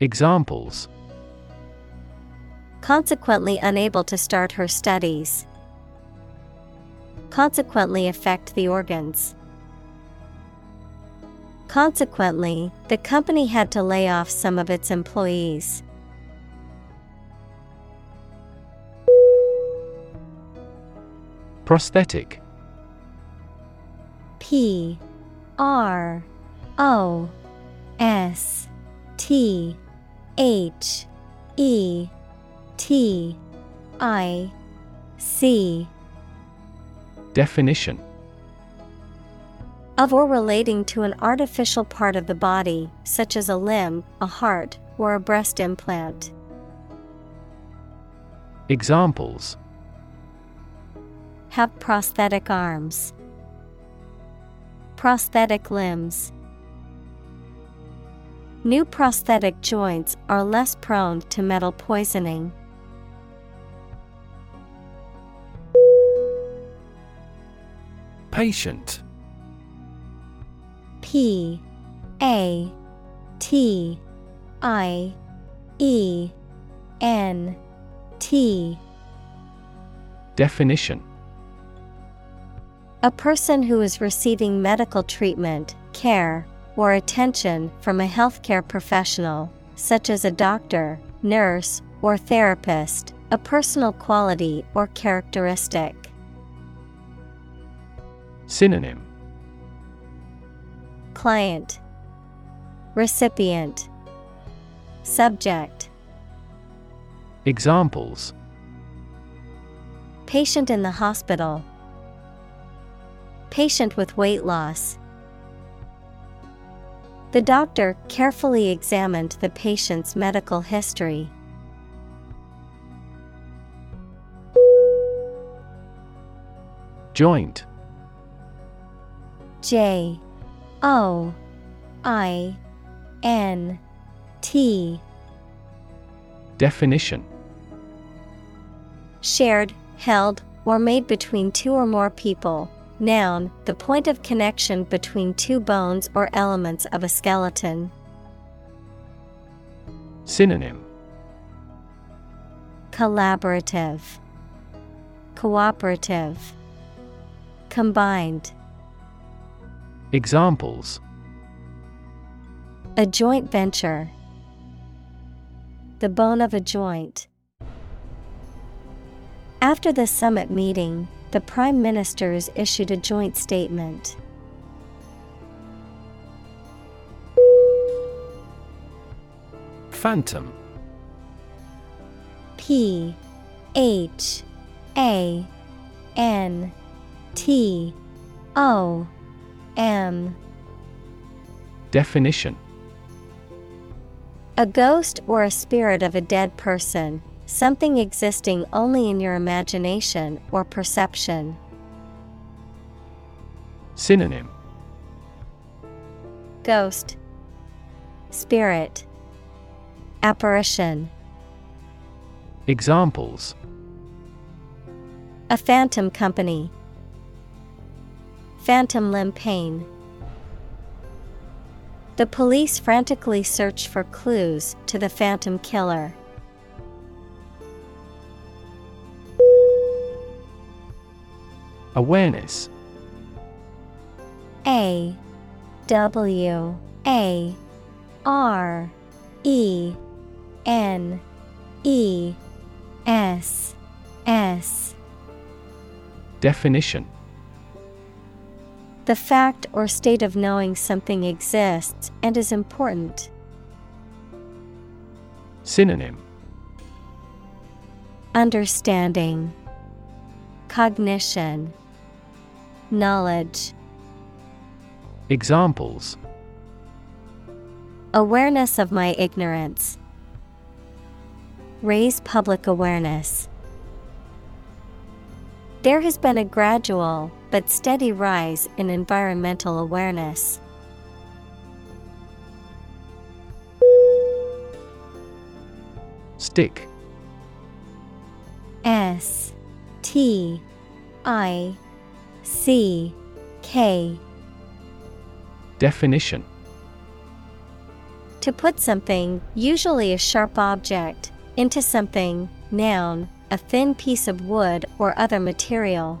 Examples consequently unable to start her studies, consequently affect the organs. Consequently, the company had to lay off some of its employees. Prosthetic P R O S T H E T I C Definition of or relating to an artificial part of the body, such as a limb, a heart, or a breast implant. Examples Have prosthetic arms, prosthetic limbs. New prosthetic joints are less prone to metal poisoning. Patient. P A T I E N T. Definition. A person who is receiving medical treatment, care, or attention from a healthcare professional, such as a doctor, nurse, or therapist, a personal quality or characteristic. Synonym Client Recipient Subject Examples Patient in the hospital. Patient with weight loss. The doctor carefully examined the patient's medical history. Joint J O I N T Definition Shared, held, or made between two or more people. Noun, the point of connection between two bones or elements of a skeleton. Synonym Collaborative, Cooperative, Combined. Examples A joint venture. The bone of a joint. After the summit meeting, the Prime Ministers issued a joint statement. Phantom P H A N T O M. Definition. A ghost or a spirit of a dead person, something existing only in your imagination or perception. Synonym. Ghost. Spirit. Apparition. Examples. A phantom company Phantom limb pain. The police frantically search for clues to the phantom killer. Awareness. A W A R E N E S S. Definition The fact or state of knowing something exists and is important. Synonym Understanding, Cognition, Knowledge. Examples Awareness of my ignorance. Raise public awareness. There has been a gradual but steady rise in environmental awareness. Stick S T I C K Definition To put something, usually a sharp object, into something, noun, a thin piece of wood or other material.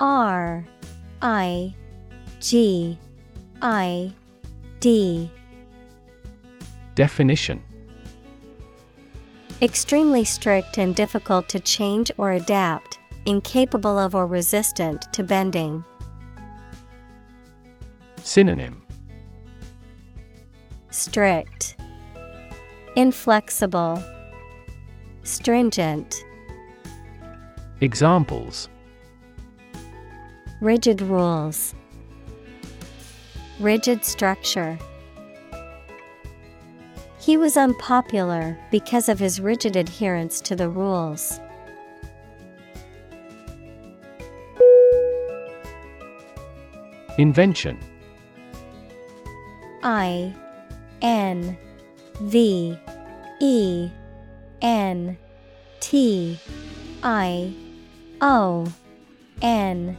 R I G I D. Definition. Extremely strict and difficult to change or adapt, incapable of or resistant to bending. Synonym. Strict, Inflexible, Stringent. Examples Rigid rules, Rigid structure. He was unpopular because of his rigid adherence to the rules. Invention I N V E N T I O N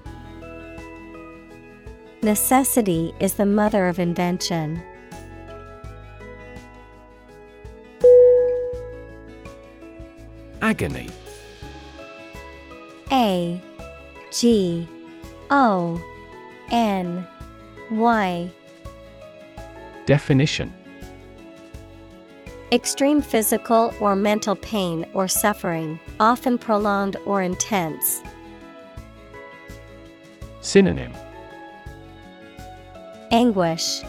Necessity is the mother of invention. Agony A G O N Y Definition Extreme physical or mental pain or suffering, often prolonged or intense. Synonym Anguish,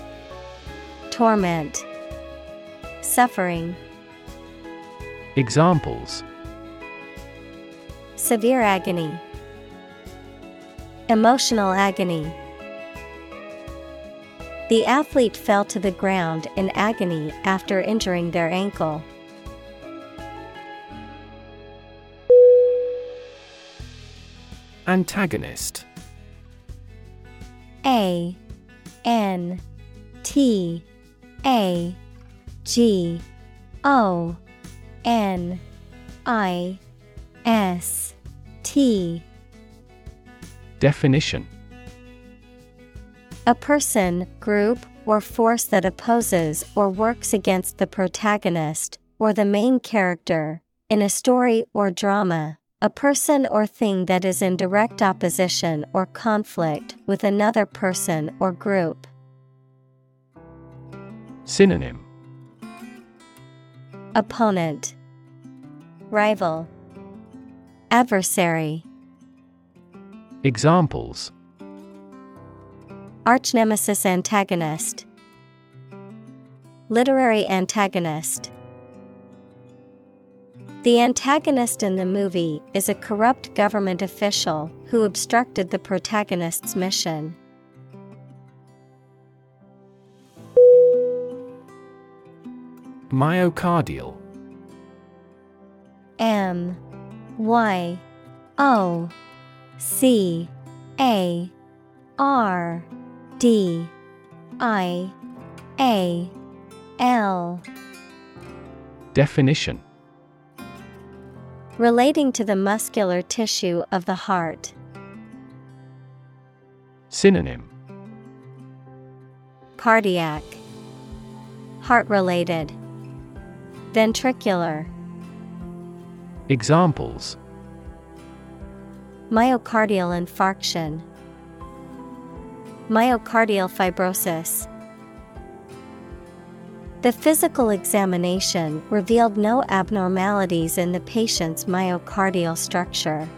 Torment, Suffering. Examples Severe agony, Emotional agony. The athlete fell to the ground in agony after injuring their ankle. Antagonist A N T A G O N I S T Definition A person, group, or force that opposes or works against the protagonist or the main character in a story or drama. A person or thing that is in direct opposition or conflict with another person or group. Synonym Opponent, Rival, Adversary. Examples Arch nemesis antagonist. Literary antagonist. The antagonist in the movie is a corrupt government official who obstructed the protagonist's mission. Myocardial M Y O C A R D I A L. Definition Relating to the muscular tissue of the heart. Synonym Cardiac, Heart related, Ventricular. Examples Myocardial infarction, Myocardial fibrosis. The physical examination revealed no abnormalities in the patient's myocardial structure.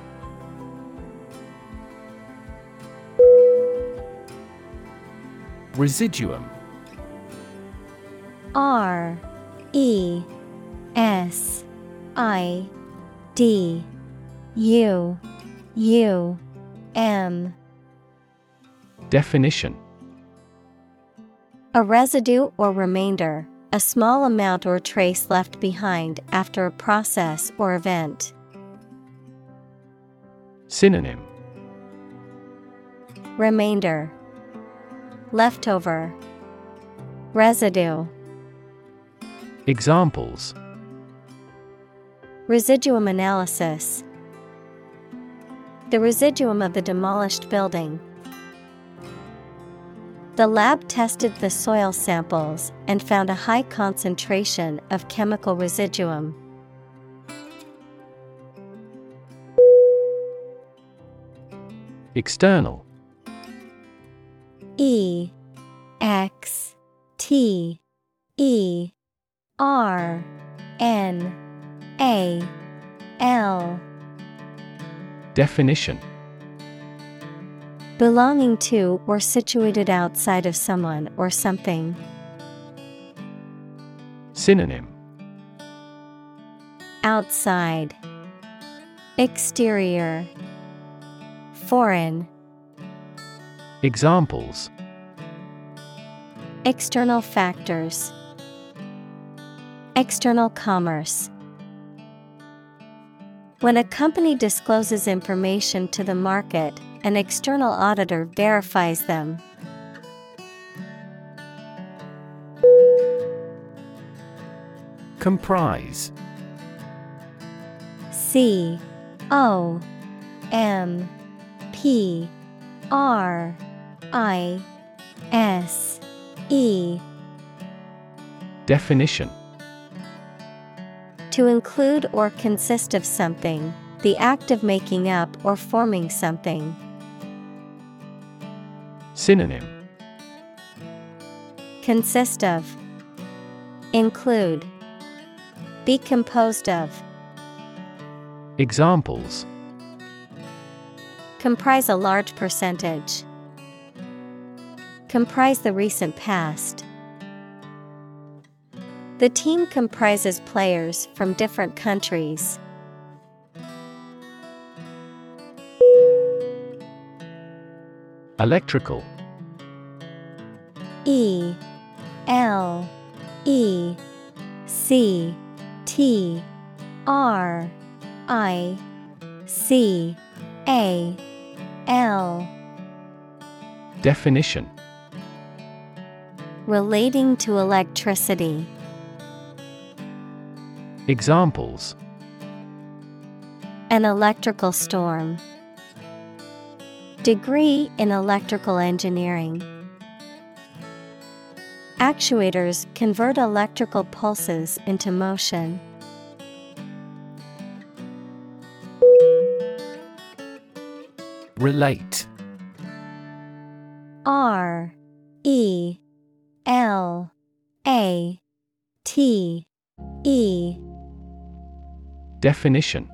Residuum. R E S I D U U M. Definition. A residue or remainder, a small amount or trace left behind after a process or event. Synonym. Remainder. Leftover. Residue. Examples. Residuum analysis. The residuum of the demolished building. The lab tested the soil samples and found a high concentration of chemical residuum. External. E X T E R N A L. Definition Belonging to or situated outside of someone or something. Synonym. Outside. Exterior. Foreign. Examples. External factors. External commerce. When a company discloses information to the market, an external auditor verifies them. Comprise C O M P R I S E Definition To include or consist of something, the act of making up or forming something. Synonym Consist of, Include, Be composed of, Examples Comprise a large percentage. Comprise the recent past. The team comprises players from different countries. Electrical E L E C T R I C A L Definition Relating to electricity. Examples An electrical storm. Degree in electrical engineering. Actuators convert electrical pulses into motion. Relate R E L A T E Definition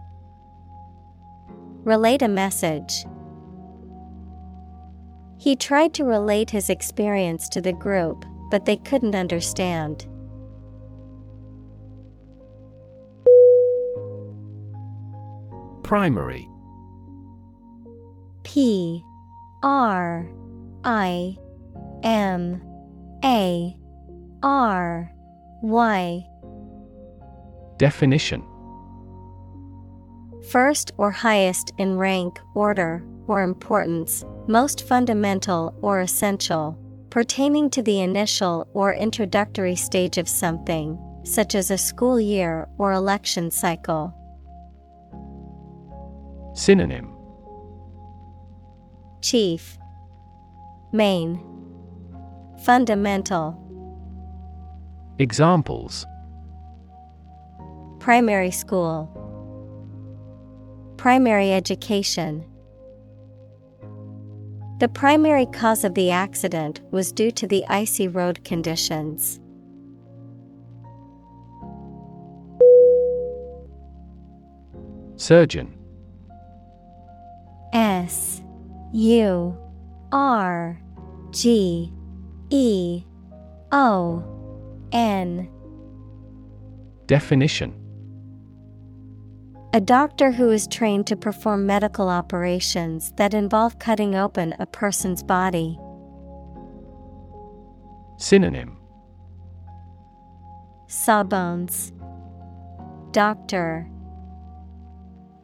Relate a message. He tried to relate his experience to the group, but they couldn't understand. Primary. P. R. I. M. A. R. Y. Definition First or highest in rank, order, or importance, most fundamental or essential, pertaining to the initial or introductory stage of something, such as a school year or election cycle. Synonym. Chief. Main. Fundamental. Examples. Primary school Primary education. The primary cause of the accident was due to the icy road conditions. Surgeon. S U R G E O N. Definition A doctor who is trained to perform medical operations that involve cutting open a person's body. Synonym Sawbones Doctor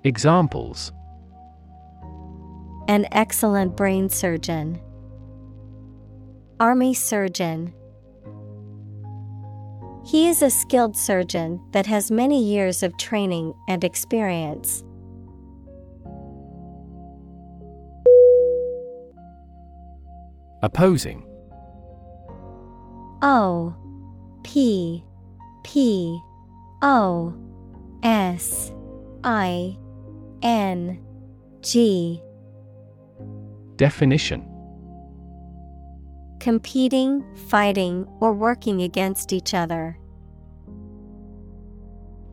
Examples An excellent brain surgeon. Army surgeon. He is a skilled surgeon that has many years of training and experience. Opposing. O P P O S I N G. Definition Competing, fighting, or working against each other.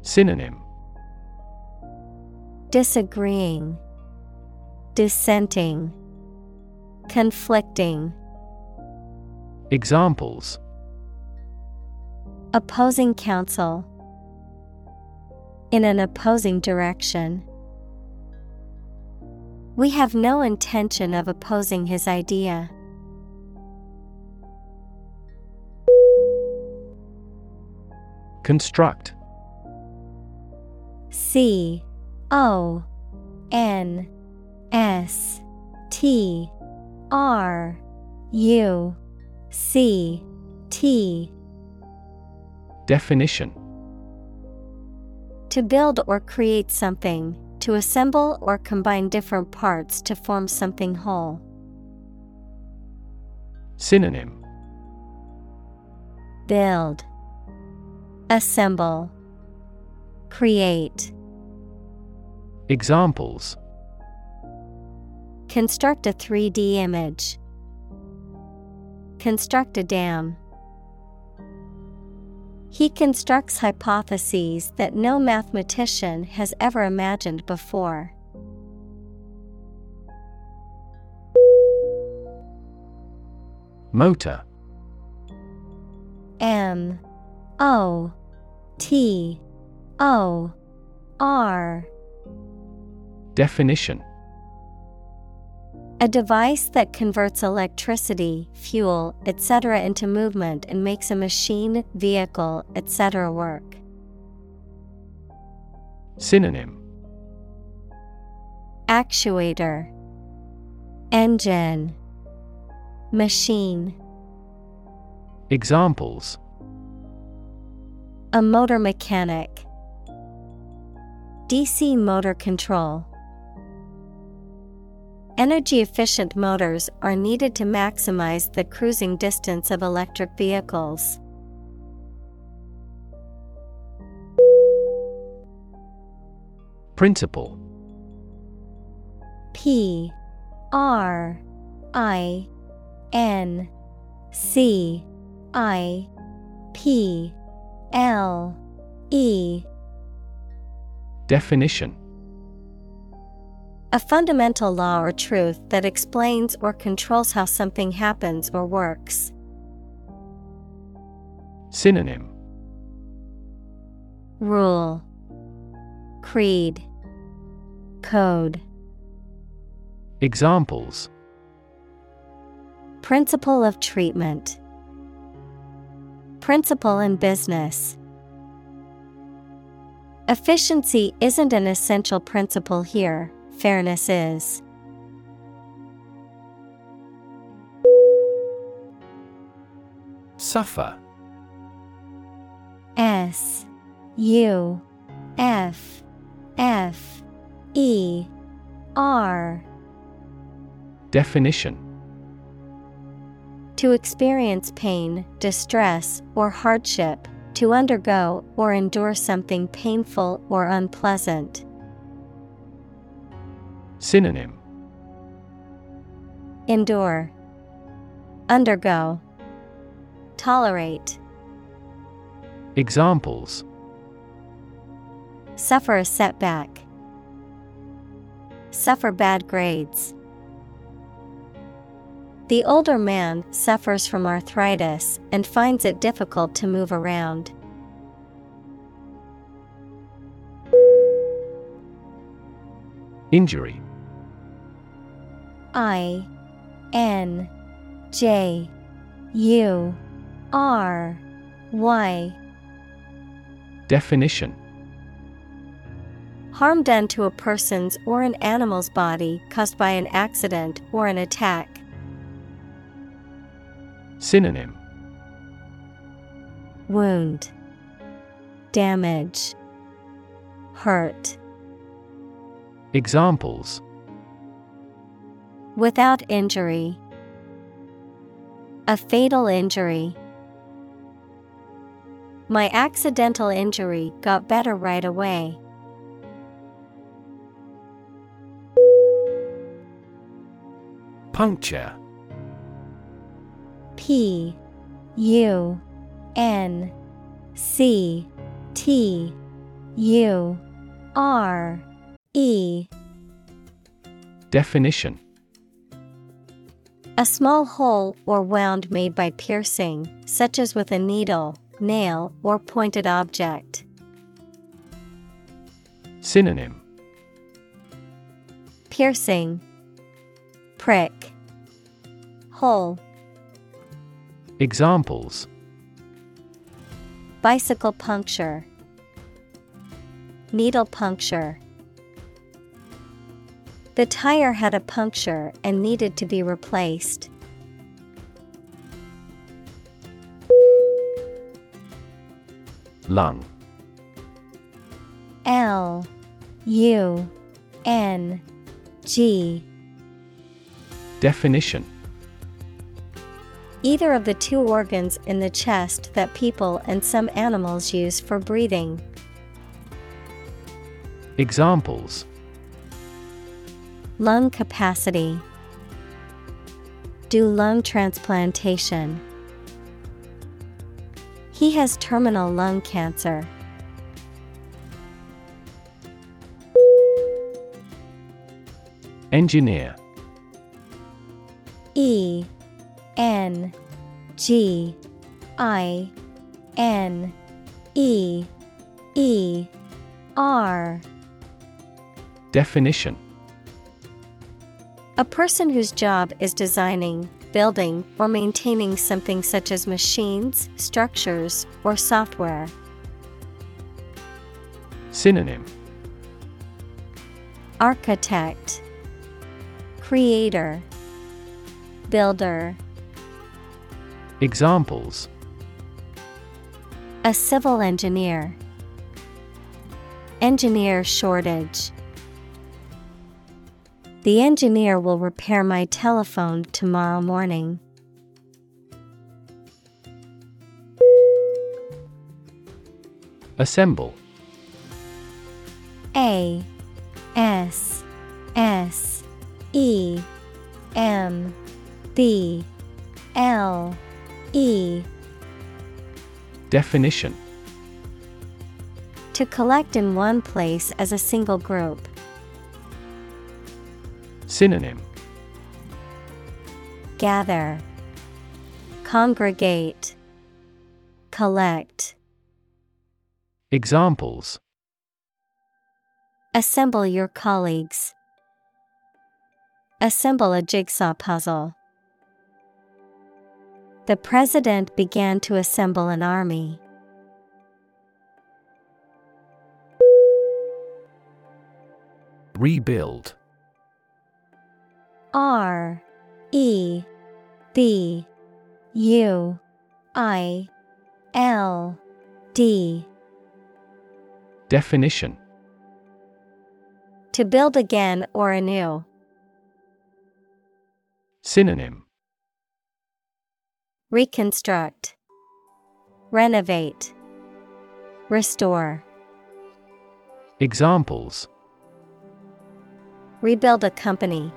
Synonym Disagreeing, Dissenting, Conflicting. Examples Opposing counsel. In an opposing direction. We have no intention of opposing his idea. Construct. C O N S T R U C T. Definition. To build or create something, to assemble or combine different parts to form something whole. Synonym. Build, Assemble, Create. Examples Construct a 3D image. Construct a dam. He constructs hypotheses that no mathematician has ever imagined before. Motor M O T O R Definition A device that converts electricity, fuel, etc. into movement and makes a machine, vehicle, etc. work. Synonym Actuator Engine Machine Examples A motor mechanic. DC motor control. Energy efficient motors are needed to maximize the cruising distance of electric vehicles. Principle. P R I N C I P L E. Definition. A fundamental law or truth that explains or controls how something happens or works. Synonym. Rule. Creed. Code. Examples. Principle of treatment Principle in business. Efficiency isn't an essential principle here, fairness is. Suffer. S U F F E R. Definition To experience pain, distress, or hardship, to undergo or endure something painful or unpleasant. Synonym Endure, Undergo, Tolerate. Examples Suffer a setback. Suffer bad grades. The older man suffers from arthritis and finds it difficult to move around. Injury I N J U R Y Definition Harm done to a person's or an animal's body caused by an accident or an attack. Synonym Wound, Damage, Hurt. Examples Without injury. A fatal injury. My accidental injury got better right away. Puncture P U N C T U R E. Definition. A small hole or wound made by piercing, such as with a needle, nail, or pointed object. Synonym. Piercing, Prick, Hole. Examples. Bicycle puncture, Needle puncture. The tire had a puncture and needed to be replaced. Lung. L U N G. Definition Either of the two organs in the chest that people and some animals use for breathing. Examples Lung capacity. Do lung transplantation. He has terminal lung cancer. Engineer G I N E E R Definition A person whose job is designing, building, or maintaining something such as machines, structures, or software. Synonym Architect, Creator, Builder. Examples A civil engineer. Engineer shortage. The engineer will repair my telephone tomorrow morning. Assemble A S S E M B L E Definition To collect in one place as a single group. Synonym Gather, Congregate, Collect. Examples Assemble your colleagues. Assemble a jigsaw puzzle. The president began to assemble an army. Rebuild R E B U I L D Definition To build again or anew. Synonym Reconstruct, Renovate, Restore. Examples Rebuild a company.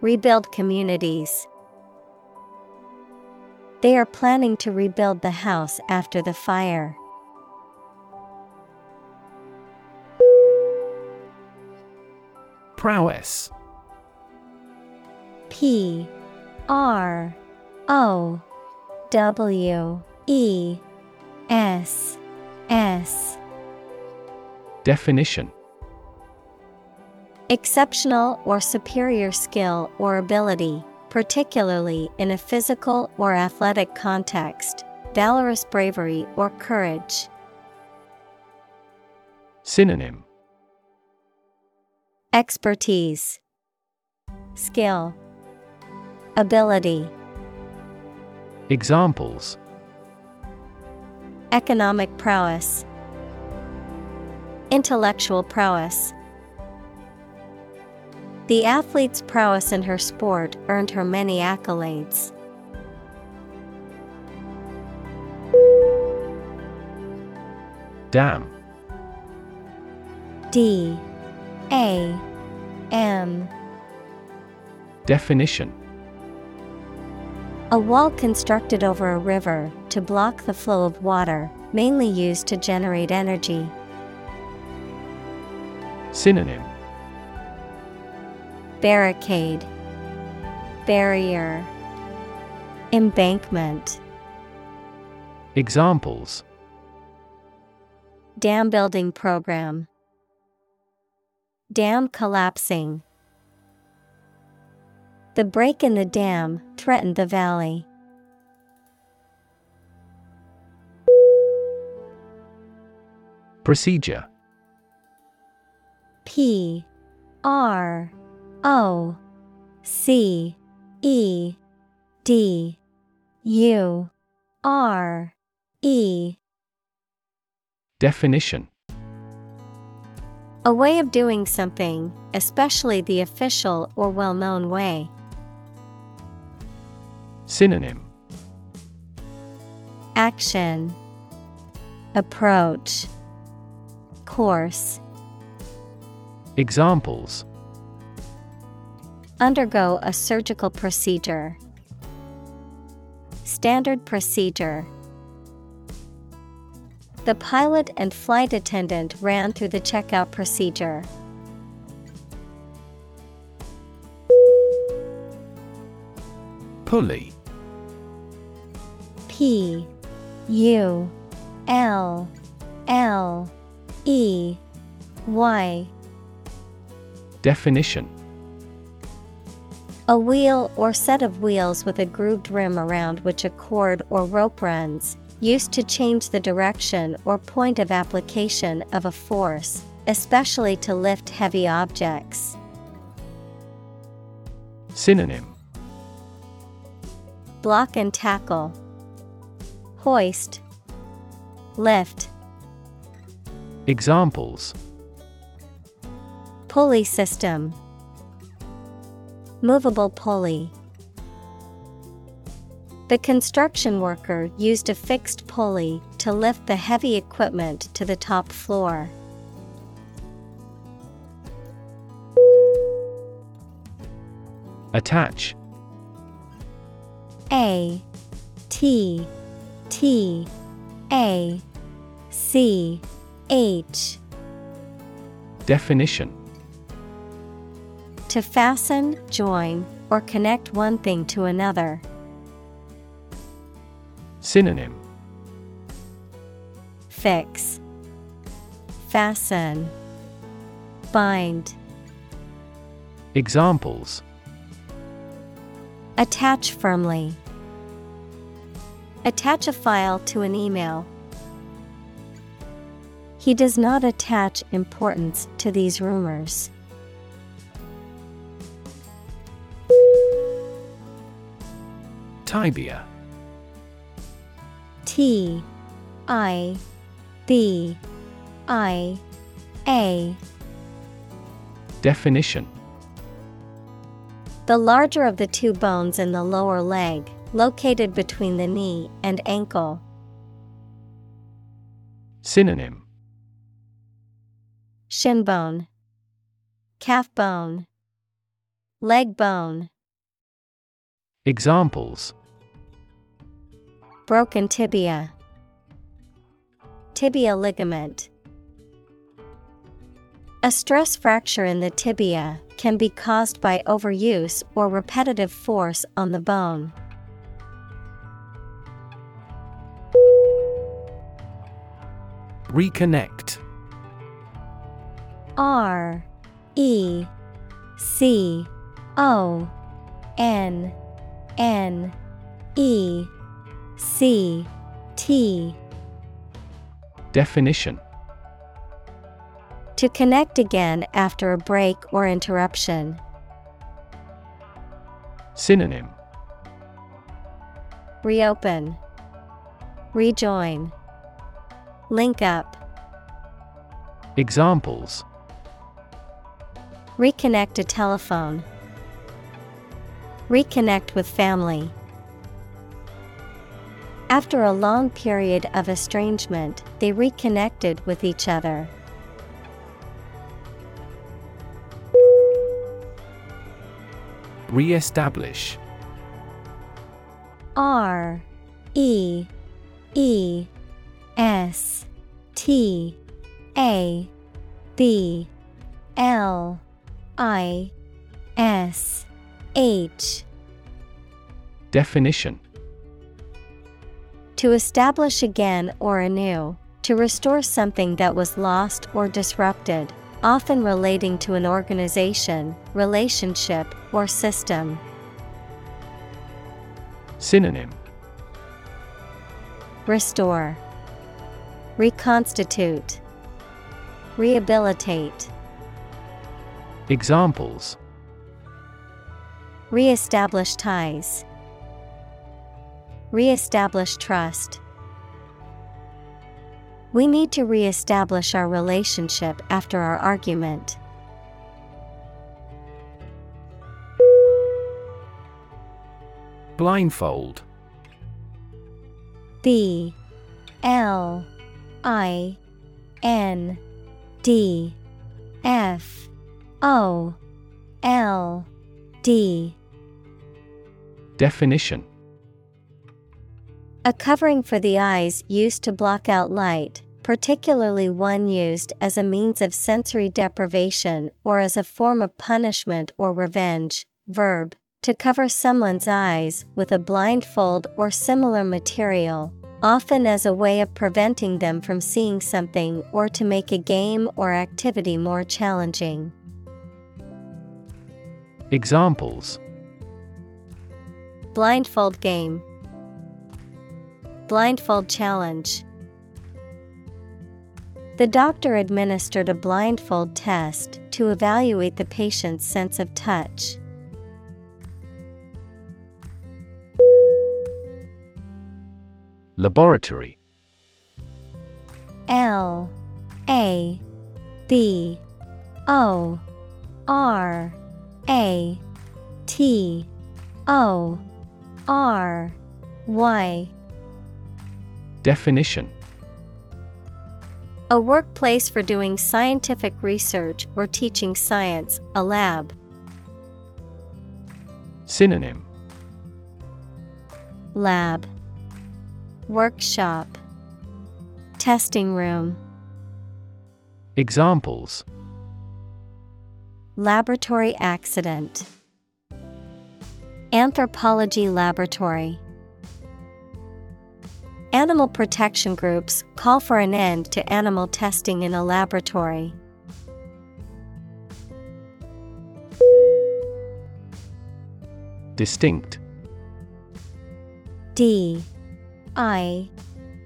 Rebuild communities. They are planning to rebuild the house after the fire. Prowess P R O W E S S. Definition. Exceptional or superior skill or ability, particularly in a physical or athletic context, valorous bravery or courage. Synonym. Expertise, Skill, Ability. Examples. Economic prowess, Intellectual prowess. The athlete's prowess in her sport earned her many accolades. Dam. D. A. M. Definition A wall constructed over a river to block the flow of water, mainly used to generate energy. Synonym Barricade, Barrier, Embankment. Examples Dam building program. Dam collapsing. The break in the dam threatened the valley. Procedure P R O C E D U R E Definition A way of doing something, especially the official or well known way. Synonym Action Approach Course Examples Undergo a surgical procedure. Standard procedure. The pilot and flight attendant ran through the checkout procedure. Pulley. P U L L E Y. Definition. A wheel or set of wheels with a grooved rim around which a cord or rope runs, used to change the direction or point of application of a force, especially to lift heavy objects. Synonym Block and tackle, hoist, lift. Examples Pulley system, movable pulley. The construction worker used a fixed pulley to lift the heavy equipment to the top floor. Attach A T T A C H Definition To fasten, join, or connect one thing to another. Synonym Fix, Fasten, Bind. Examples Attach firmly. Attach a file to an email. He does not attach importance to these rumors. Tibia T I B I A Definition The larger of the two bones in the lower leg, located between the knee and ankle. Synonym Shin bone, Calf bone, Leg bone. Examples Broken tibia. Tibia ligament. A stress fracture in the tibia can be caused by overuse or repetitive force on the bone. Reconnect. R E C O N N E C T. Definition. To connect again after a break or interruption. Synonym. Reopen, Rejoin, Link up, Examples Reconnect a telephone, Reconnect with family. After a long period of estrangement, they reconnected with each other. Re-establish R E E S T A B L I S H. Definition. To establish again or anew, to restore something that was lost or disrupted, often relating to an organization, relationship, or system. Synonym. Restore, Reconstitute, Rehabilitate, Examples Reestablish ties, Reestablish trust. We need to reestablish our relationship after our argument. Blindfold B L I N D F O L D. Definition. A covering for the eyes used to block out light, particularly one used as a means of sensory deprivation or as a form of punishment or revenge. Verb to cover someone's eyes with a blindfold or similar material, often as a way of preventing them from seeing something or to make a game or activity more challenging. Examples Blindfold game, Blindfold challenge. The doctor administered a blindfold test to evaluate the patient's sense of touch. Laboratory. L A B O R A T O R Y. Definition. A workplace for doing scientific research or teaching science, a lab. Synonym. Lab Workshop Testing room Examples Laboratory accident. Anthropology Laboratory Animal protection groups call for an end to animal testing in a laboratory. Distinct. D I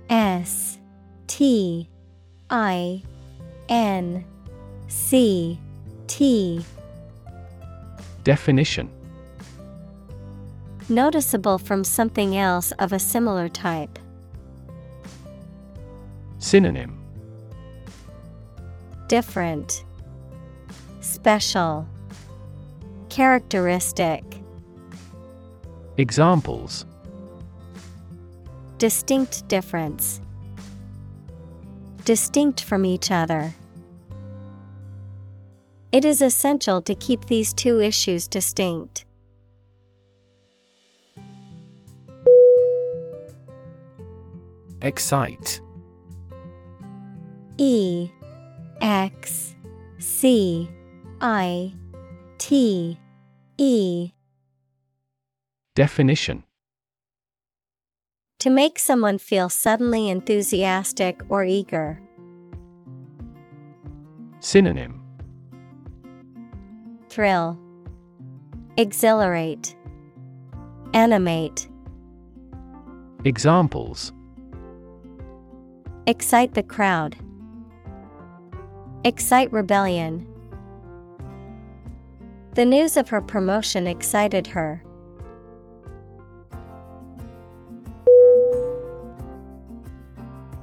S T I N C T. Definition. Noticeable from something else of a similar type. Synonym. Different, Special, Characteristic. Examples Distinct difference. Distinct from each other. It is essential to keep these two issues distinct. Excite E X C I T E Definition To make someone feel suddenly enthusiastic or eager. Synonym Thrill, Exhilarate, Animate. Examples Excite the crowd. Excite rebellion. The news of her promotion excited her.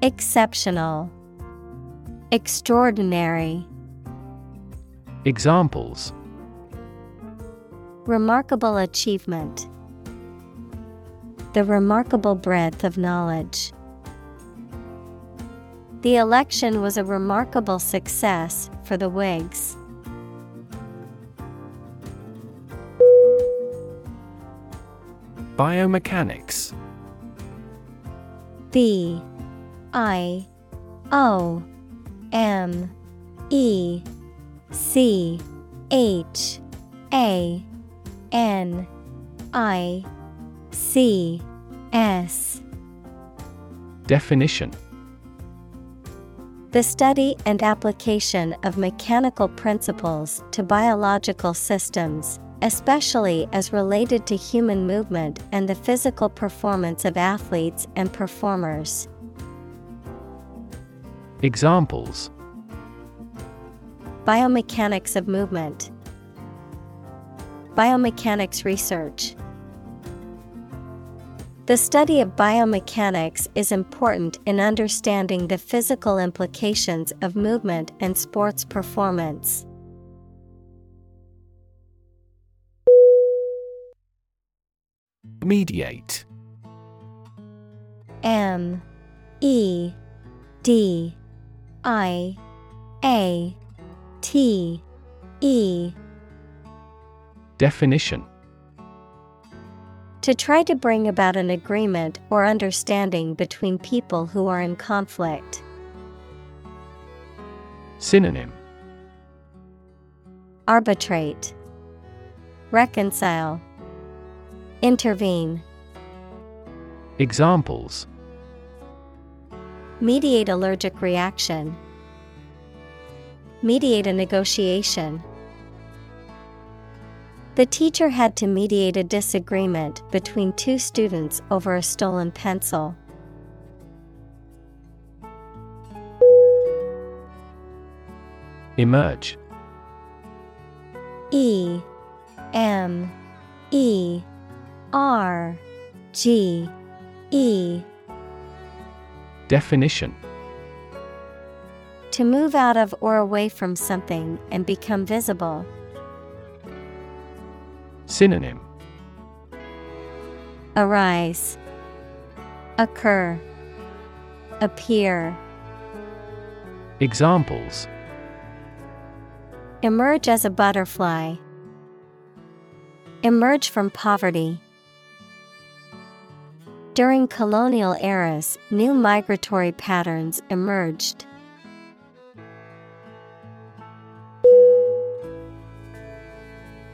Exceptional, Extraordinary. Examples Remarkable achievement. The remarkable breadth of knowledge. The election was a remarkable success for the Whigs. Biomechanics B I O M E C H A N I C S Definition The study and application of mechanical principles to biological systems, especially as related to human movement and the physical performance of athletes and performers. Examples Biomechanics of movement, Biomechanics research. The study of biomechanics is important in understanding the physical implications of movement and sports performance. Mediate M E D I A T E. Definition. To try to bring about an agreement or understanding between people who are in conflict. Synonym. Arbitrate, Reconcile, Intervene, Examples Mediate allergic reaction, Mediate a negotiation. The teacher had to mediate a disagreement between two students over a stolen pencil. Emerge E M E R G E Definition To move out of or away from something and become visible. Synonym Arise, Occur, Appear. Examples Emerge as a butterfly. Emerge from poverty. During colonial eras, new migratory patterns emerged.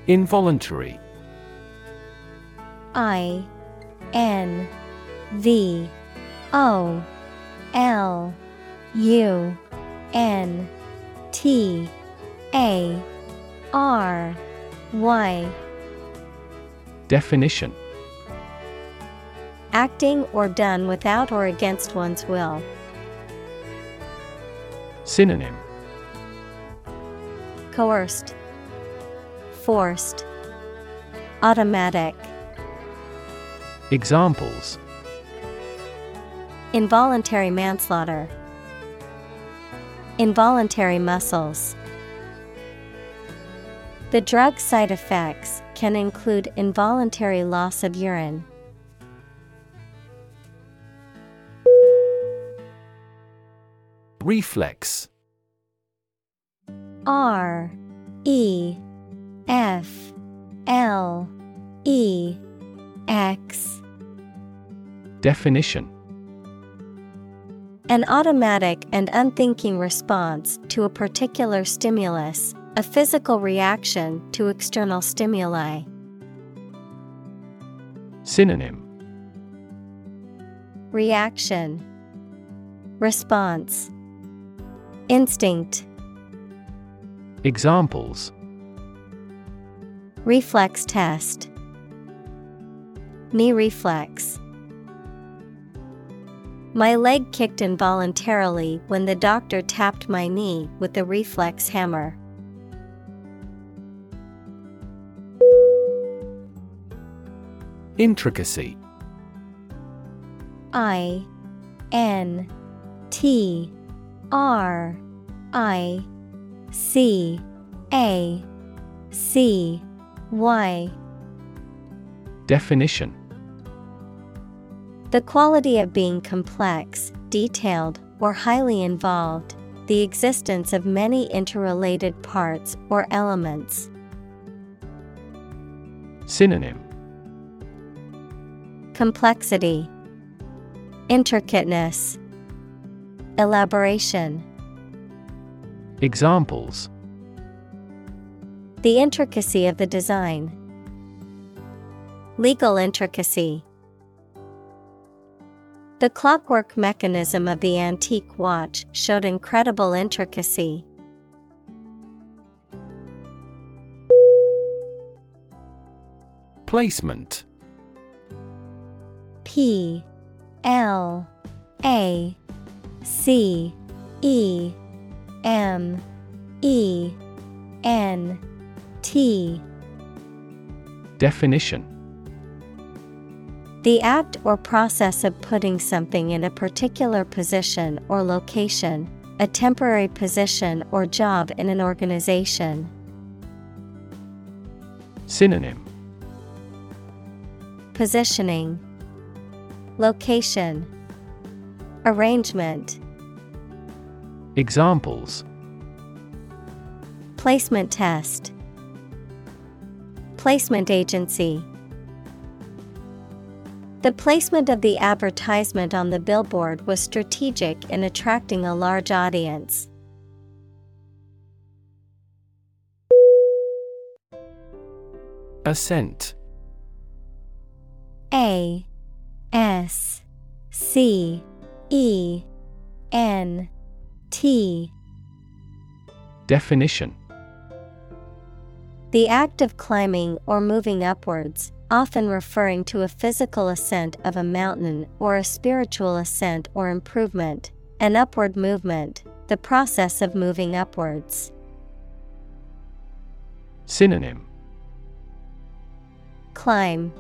Involuntary. I N V O L U N T A R Y. Definition Acting or done without or against one's will. Synonym Coerced, Forced, Automatic. Examples Involuntary manslaughter. Involuntary muscles. The drug side effects can include involuntary loss of urine. Reflex. R E F L E X. Definition. An automatic and unthinking response to a particular stimulus, a physical reaction to external stimuli. Synonym. Reaction. Response Instinct. Examples. Reflex test. Knee reflex. My leg kicked involuntarily when the doctor tapped my knee with the reflex hammer. Intricacy. I N T R I C A C Y. Definition. The quality of being complex, detailed, or highly involved, the existence of many interrelated parts or elements. Synonym. Complexity, Intricateness, Elaboration. Examples The intricacy of the design. Legal intricacy. The clockwork mechanism of the antique watch showed incredible intricacy. Placement P L A C E M E N T. Definition. The act or process of putting something in a particular position or location, a temporary position or job in an organization. Synonym. Positioning, Location, Arrangement, Examples Placement test, Placement agency. The placement of the advertisement on the billboard was strategic in attracting a large audience. Ascent A S C E N T. Definition. The act of climbing or moving upwards, often referring to a physical ascent of a mountain or a spiritual ascent or improvement, an upward movement, the process of moving upwards. Synonym. Climb,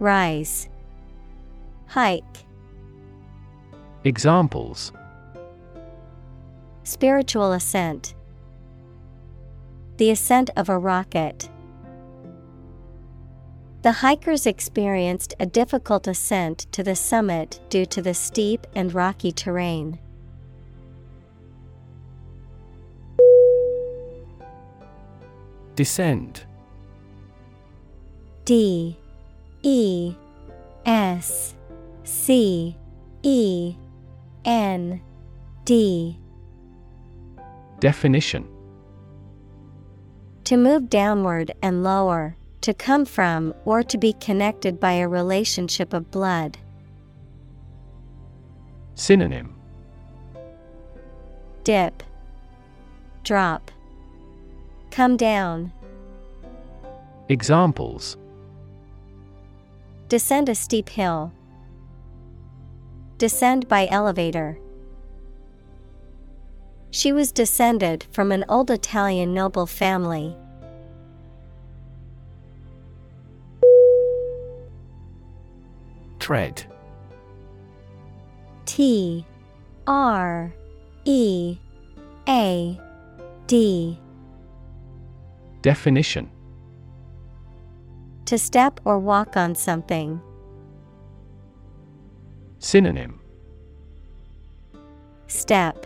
Rise, Hike. Examples. Spiritual ascent. The ascent of a rocket. The hikers experienced a difficult ascent to the summit due to the steep and rocky terrain. Descend D. E. S. C. E N D Definition To move downward and lower, to come from or to be connected by a relationship of blood. Synonym Dip, Drop, Come down. Examples Descend a steep hill. Descend by elevator. She was descended from an old Italian noble family. Tread T R E A D Definition To step or walk on something. Synonym. Step.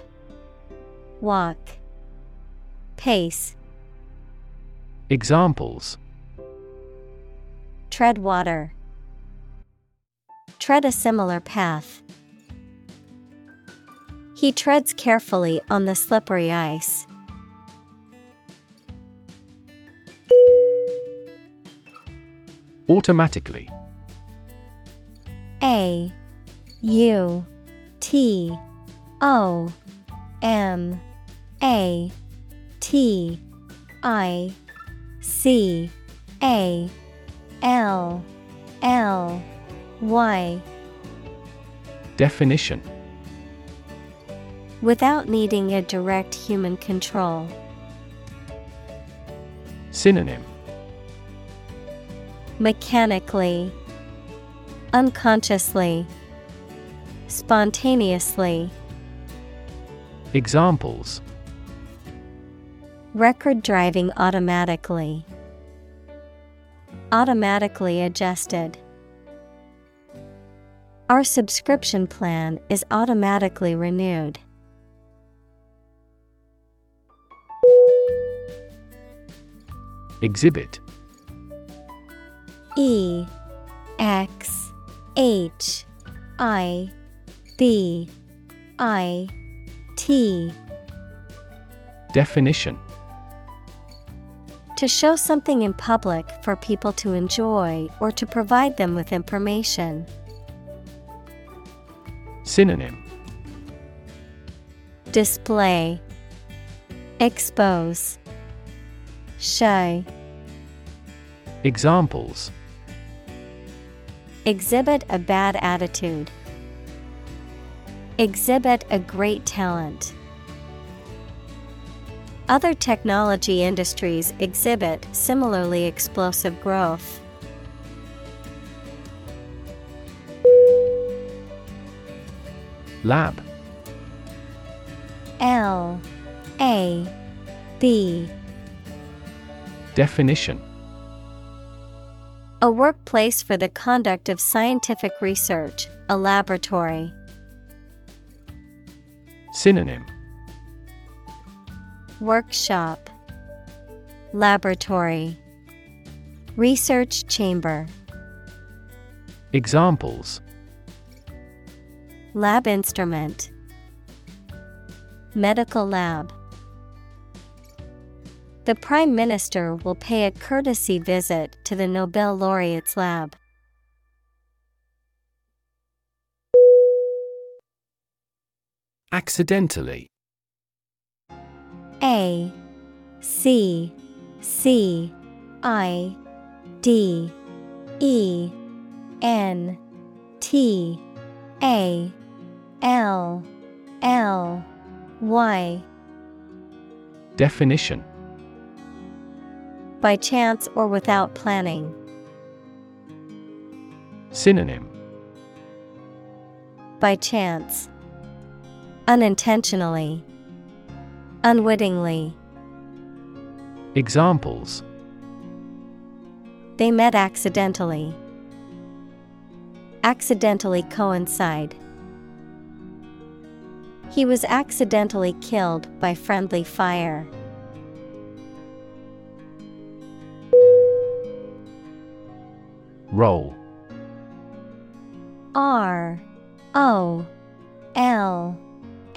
Walk. Pace. Examples. Tread water. Tread a similar path. He treads carefully on the slippery ice. Automatically. A U T O M A T I C A L L Y Definition. Without needing a direct human control. Synonym. Mechanically, Unconsciously, Spontaneously. Examples Record driving automatically. Automatically adjusted. Our subscription plan is automatically renewed. Exhibit E X H I B I T. Definition. To show something in public for people to enjoy or to provide them with information. Synonym. Display. Expose. Show. Examples. Exhibit a bad attitude. Exhibit a great talent. Other technology industries exhibit similarly explosive growth. Lab L A B Definition A workplace for the conduct of scientific research, a laboratory. Synonym. Workshop. Laboratory. Research Chamber. Examples. Lab instrument. Medical lab. The Prime Minister will pay a courtesy visit to the Nobel laureate's lab. Accidentally A C C I D E N T A L L Y Definition By chance or without planning. Synonym By chance. Unintentionally. Unwittingly. Examples They met accidentally. Accidentally coincide. He was accidentally killed by friendly fire. Roll. R O L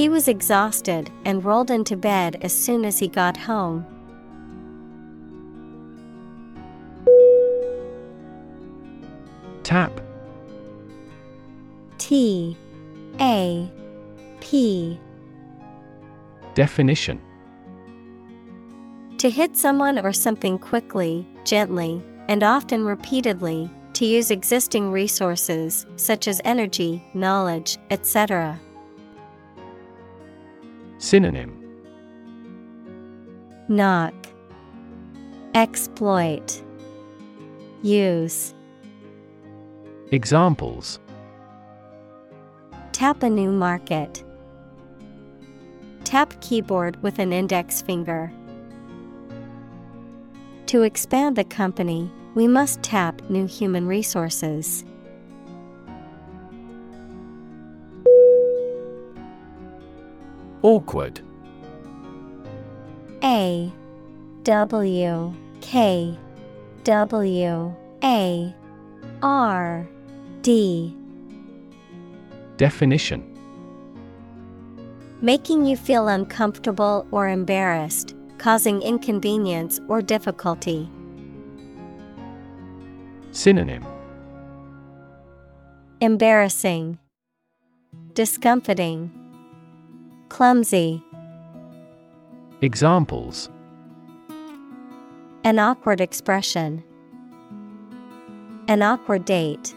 He was exhausted and rolled into bed as soon as he got home. Tap. T. A. P. Definition. To hit someone or something quickly, gently, and often repeatedly, to use existing resources such as energy, knowledge, etc. Synonym Knock, Exploit, Use. Examples Tap a new market. Tap keyboard with an index finger. To expand the company, we must tap new human resources. Awkward. A W K W A R D. Definition. Making you feel uncomfortable or embarrassed, causing inconvenience or difficulty. Synonym. Embarrassing, Discomfiting, Clumsy. Examples An awkward expression. An awkward date.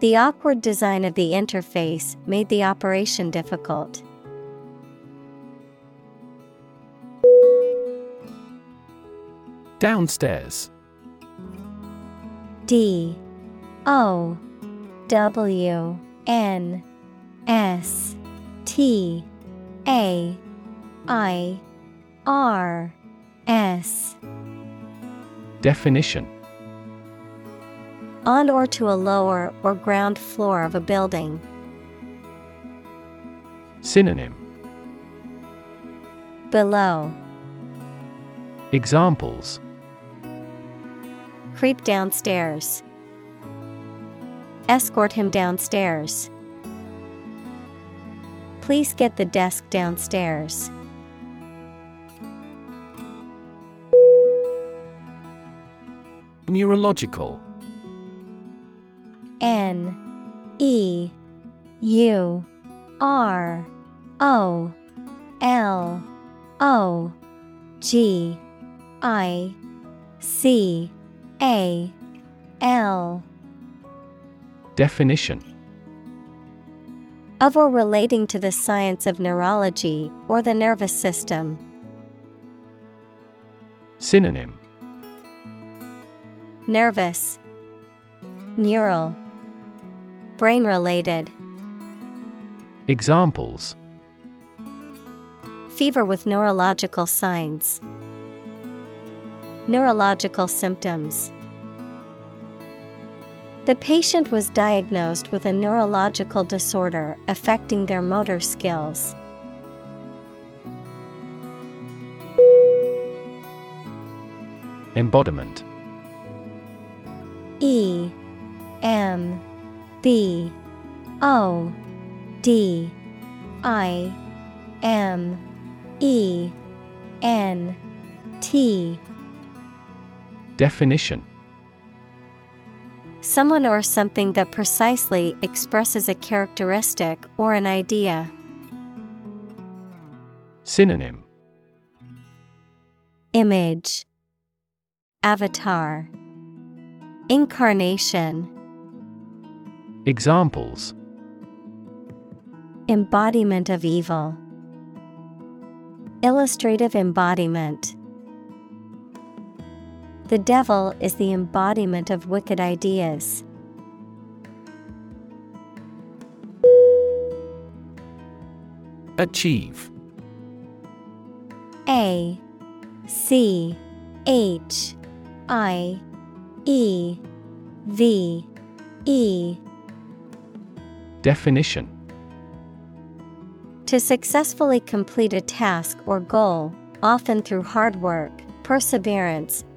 The awkward design of the interface made the operation difficult. Downstairs D O W N S T A I R S Definition On or to a lower or ground floor of a building. Synonym Below. Examples Creep downstairs. Escort him downstairs. Please get the desk downstairs. Neurological. N E U R O L O G I C A L. Definition of or relating to the science of neurology or the nervous system. Synonym. Nervous, Neural, Brain related, Examples. Fever with neurological signs, Neurological symptoms. The patient was diagnosed with a neurological disorder affecting their motor skills. Embodiment. E M B O D I M E N T. Definition Someone or something that precisely expresses a characteristic or an idea. Synonym. Image. Avatar, Incarnation, Examples. Embodiment of evil, Illustrative embodiment. The devil is the embodiment of wicked ideas. Achieve. A C H I E V E. Definition. To successfully complete a task or goal, often through hard work, perseverance,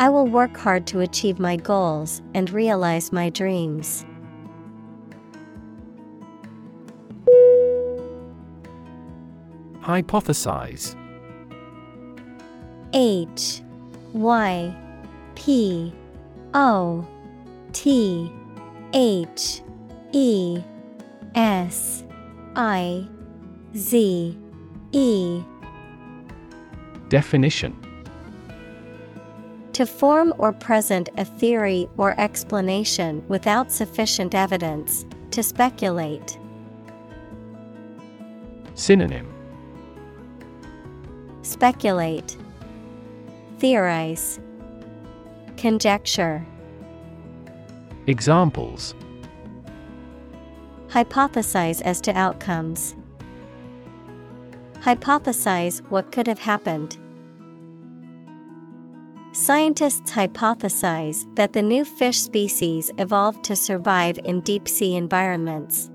I will work hard to achieve my goals and realize my dreams. Hypothesize. H Y P O T H E S I Z E. Definition To form or present a theory or explanation without sufficient evidence, to speculate. Synonym Speculate, Theorize, Conjecture, Examples Hypothesize as to outcomes. Hypothesize what could have happened. Scientists hypothesize that the new fish species evolved to survive in deep sea environments.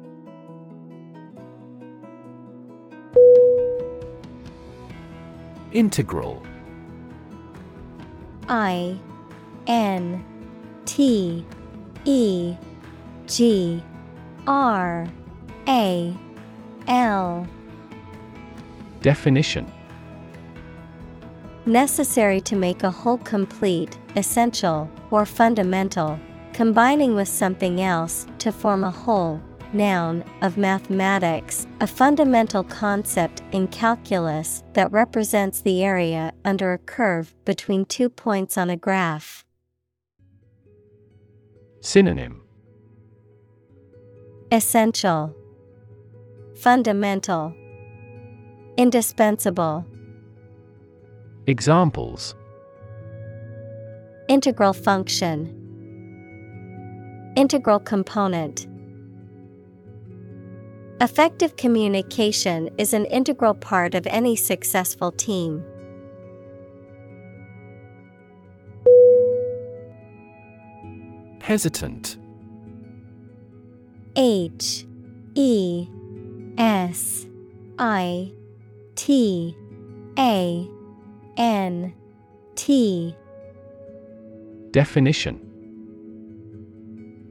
Integral. I N T E G R A L. Definition Necessary to make a whole complete, essential, or fundamental, combining with something else to form a whole, noun, of mathematics, a fundamental concept in calculus that represents the area under a curve between two points on a graph. Synonym Essential, Fundamental, Indispensable. Examples Integral function, Integral component. Effective communication is an integral part of any successful team. Hesitant H E S I T A N T. Definition.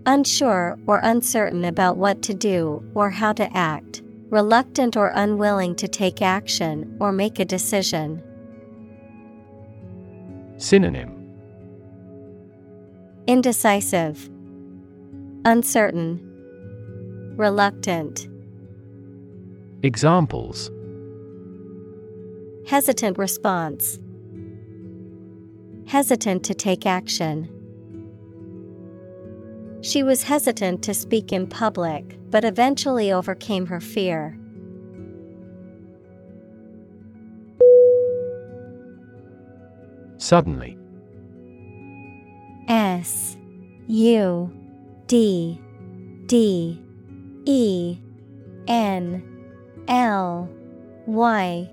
Unsure or uncertain about what to do or how to act, reluctant or unwilling to take action or make a decision. Synonym. Indecisive, Uncertain, Reluctant. Examples Hesitant response. Hesitant to take action. She was hesitant to speak in public, but eventually overcame her fear. Suddenly S U D D E N L Y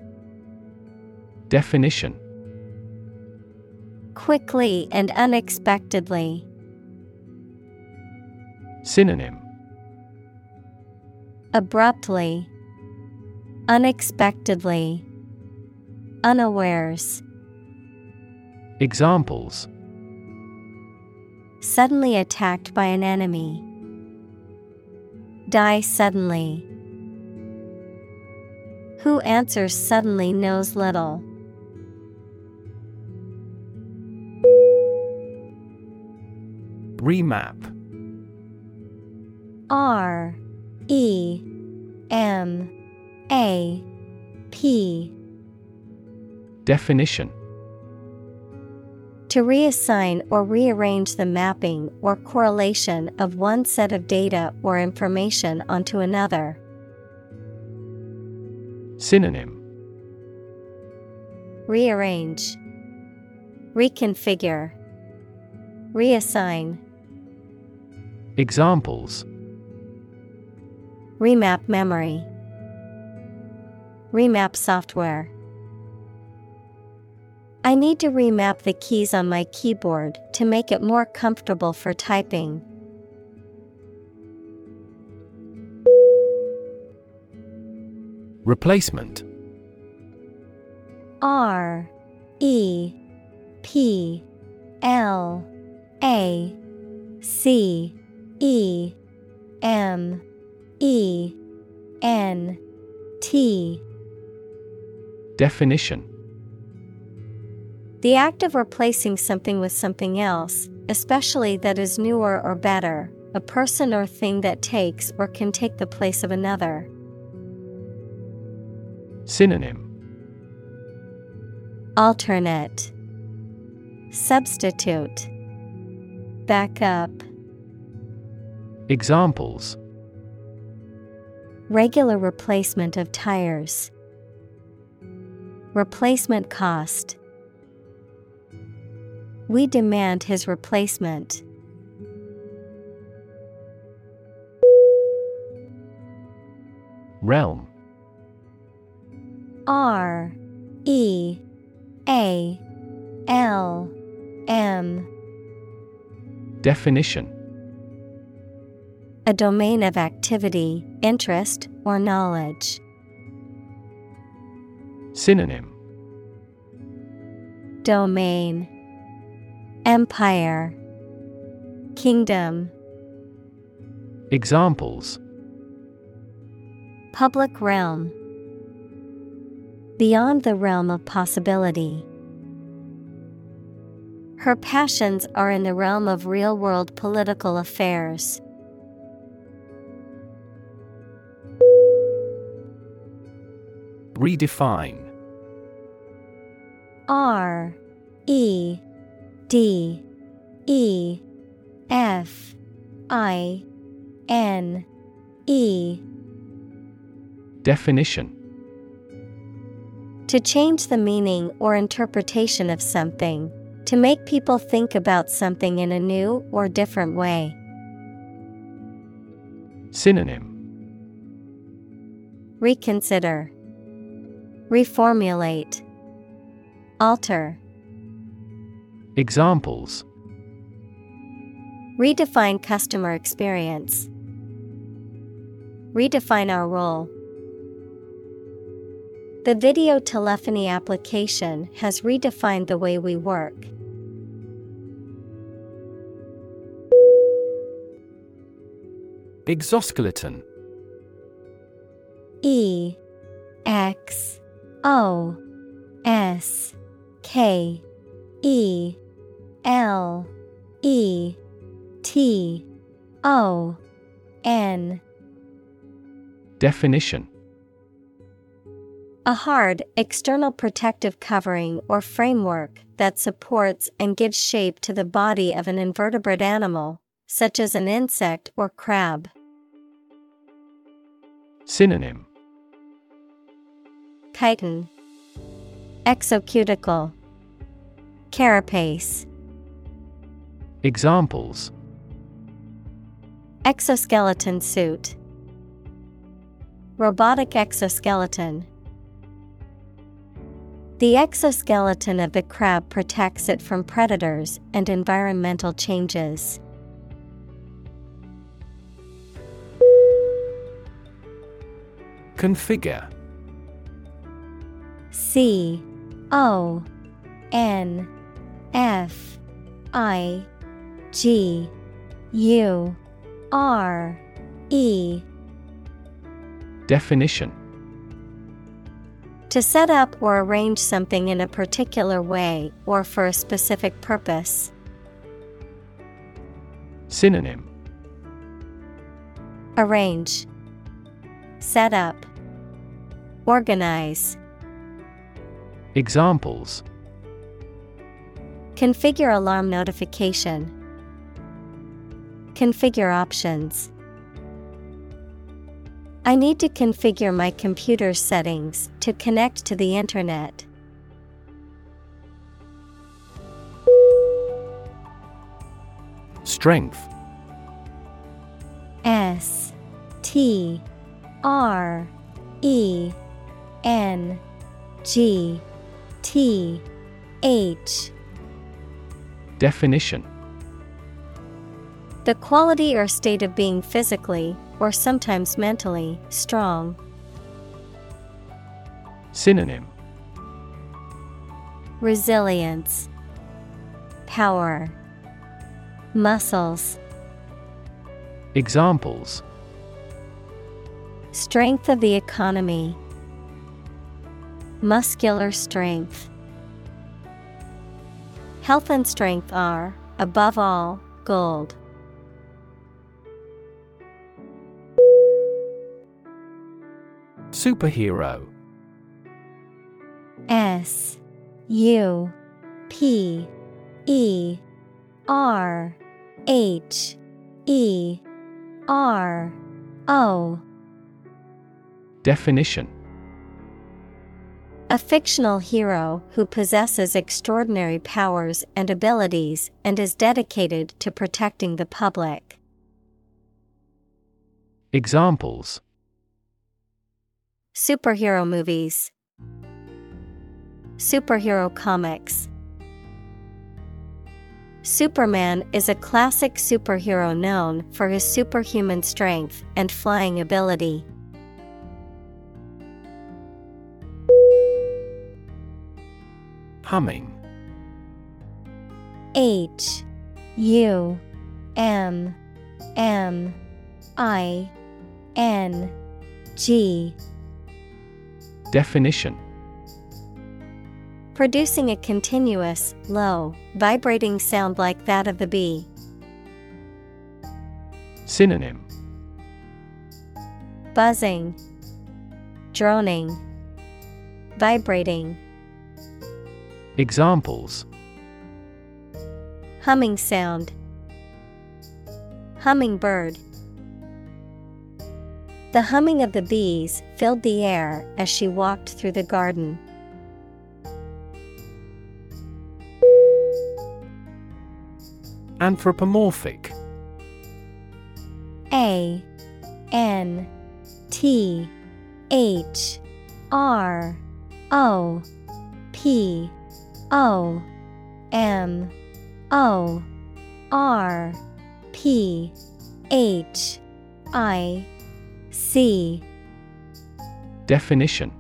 Definition Quickly and unexpectedly. Synonym Abruptly, Unexpectedly, Unawares. Examples Suddenly attacked by an enemy. Die suddenly. Who answers suddenly knows little. Remap. R E M A P. Definition. To reassign or rearrange the mapping or correlation of one set of data or information onto another. Synonym. Rearrange, Reconfigure, Reassign. Examples Remap memory, Remap software. I need to remap the keys on my keyboard to make it more comfortable for typing. Replacement R E P L A C E M E N T. Definition. The act of replacing something with something else, especially that is newer or better, a person or thing that takes or can take the place of another. Synonym. Alternate. Substitute. Backup Examples. Regular replacement of tires. Replacement cost. We demand his replacement. Realm. R. E. A. L. M. Definition A domain of activity, interest, or knowledge. Synonym Domain Empire Kingdom Examples Public realm Beyond the realm of possibility. Her passions are in the realm of real world political affairs. Redefine. R E D E F I N E. Definition. To change the meaning or interpretation of something, to make people think about something in a new or different way. Synonym. Reconsider, Reformulate, Alter. Examples Redefine customer experience. Redefine our role. The video telephony application has redefined the way we work. Exoskeleton E X O S K E L E T O N Definition A hard, external protective covering or framework that supports and gives shape to the body of an invertebrate animal, such as an insect or crab. Synonym Chitin, Exocuticle, Carapace, Examples. Exoskeleton suit, Robotic exoskeleton. The exoskeleton of the crab protects it from predators and environmental changes. Configure C O N F I G U R E. Definition. To set up or arrange something in a particular way or for a specific purpose. Synonym. Arrange, Set up, Organize. Examples Configure alarm notification. Configure options. I need to configure my computer settings to connect to the internet. Strength S T R E N G T H. Definition. The quality or state of being physically, or sometimes mentally, strong. Synonym. Resilience, Power, Muscles. Examples. Strength of the economy, Muscular strength. Health and strength are, above all, gold. Superhero S U P E R H E R O Definition A fictional hero who possesses extraordinary powers and abilities and is dedicated to protecting the public. Examples Superhero movies, Superhero comics. Superman is a classic superhero known for his superhuman strength and flying ability. Humming. H U M M I N G. Definition. Producing a continuous, low, vibrating sound like that of the bee. Synonym. Buzzing, droning, vibrating. Examples Humming sound. Hummingbird. The humming of the bees filled the air as she walked through the garden. Anthropomorphic A N T H R O P O M O R P H I C Definition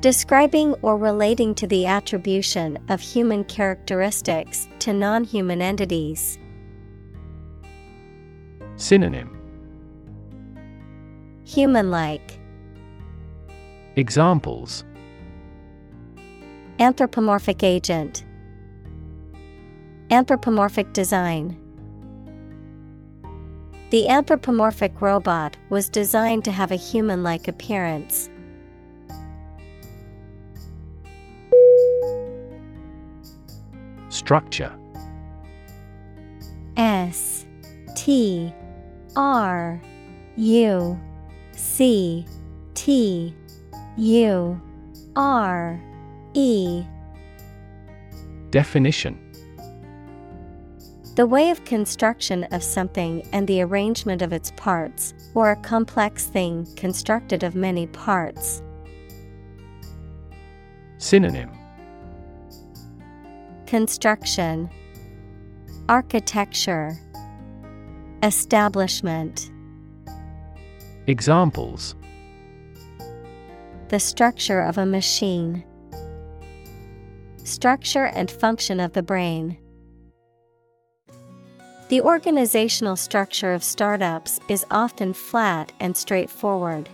Describing or relating to the attribution of human characteristics to non human entities. Synonym Human like. Examples Anthropomorphic agent. Anthropomorphic design. The anthropomorphic robot was designed to have a human like appearance. Structure S T R U C T U R E. Definition. The way of construction of something and the arrangement of its parts, or a complex thing constructed of many parts. Synonym. Construction. Architecture. Establishment. Examples. The structure of a machine. Structure and function of the brain. The organizational structure of startups is often flat and straightforward.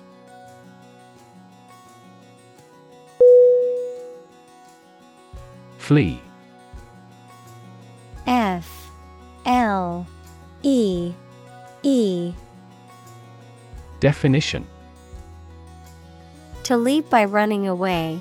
Flee. F L E E Definition To leave by running away,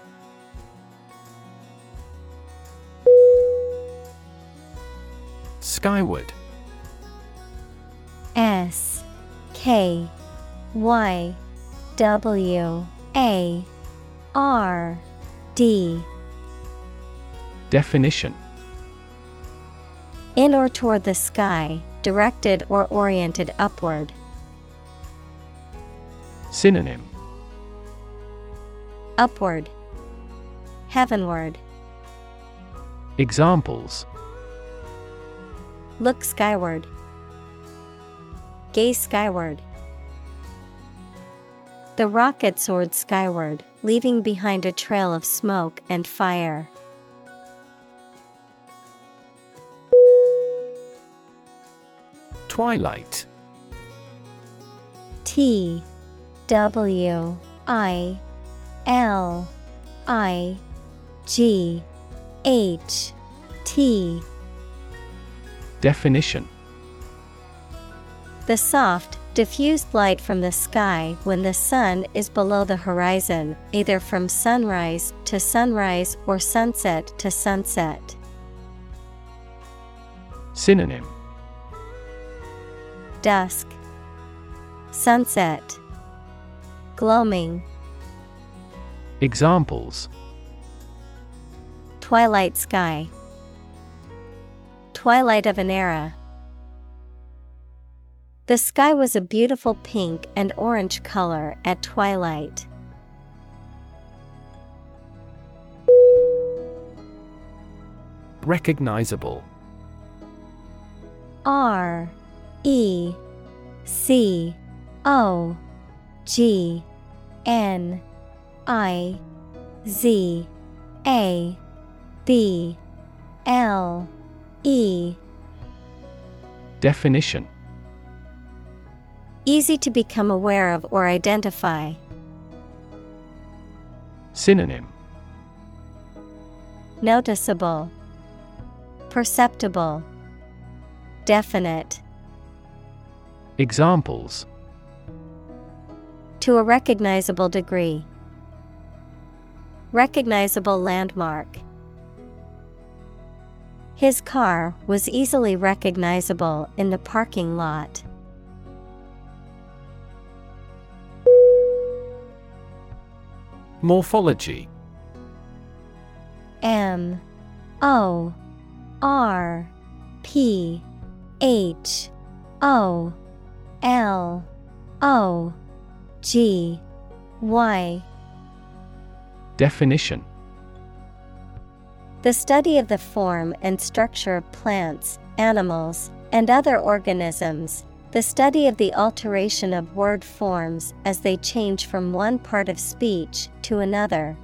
Skyward S K Y W A R D Definition In or toward the sky, directed or oriented upward. Synonym Upward. Heavenward. Examples Look skyward. Gaze skyward. The rocket soared skyward, leaving behind a trail of smoke and fire. Twilight T W I L I G H T Definition. The soft, diffused light from the sky when the sun is below the horizon, either from sunrise to sunrise or sunset to sunset. Synonym. Dusk, Sunset, Gloaming, Examples. Twilight Sky, Twilight of an Era. The sky was a beautiful pink and orange color at twilight. Recognizable R E C O G N I Z A B L E Definition Easy to become aware of or identify. Synonym Noticeable, Perceptible, Definite. Examples To a recognizable degree. Recognizable landmark. His car was easily recognizable in the parking lot. Morphology. M. O. R. P. H. O. L. O. G. Y. Definition The study of the form and structure of plants, animals, and other organisms, the study of the alteration of word forms as they change from one part of speech to another.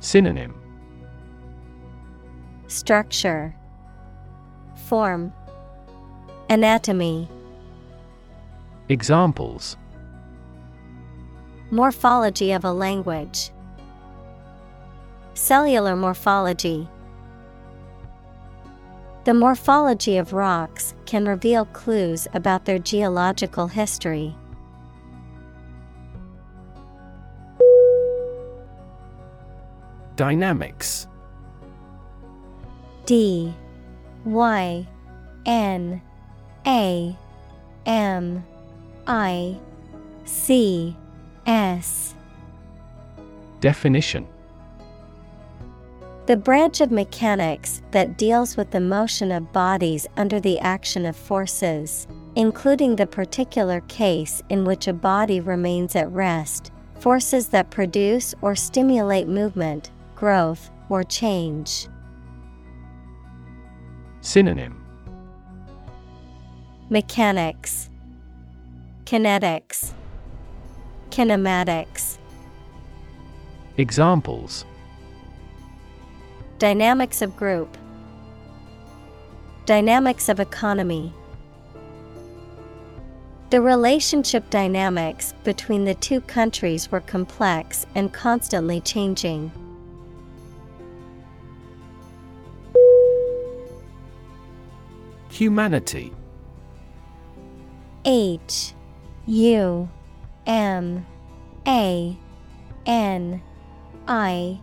Synonym. Structure, Form, Anatomy, Examples. Morphology of a language, Cellular morphology. The morphology of rocks can reveal clues about their geological history. Dynamics D Y N A M I C S Definition The branch of mechanics that deals with the motion of bodies under the action of forces, including the particular case in which a body remains at rest, forces that produce or stimulate movement, growth, or change. Synonym Mechanics, Kinetics, Kinematics. Examples Dynamics of group, Dynamics of economy. The relationship dynamics between the two countries were complex and constantly changing. Humanity H U M A N I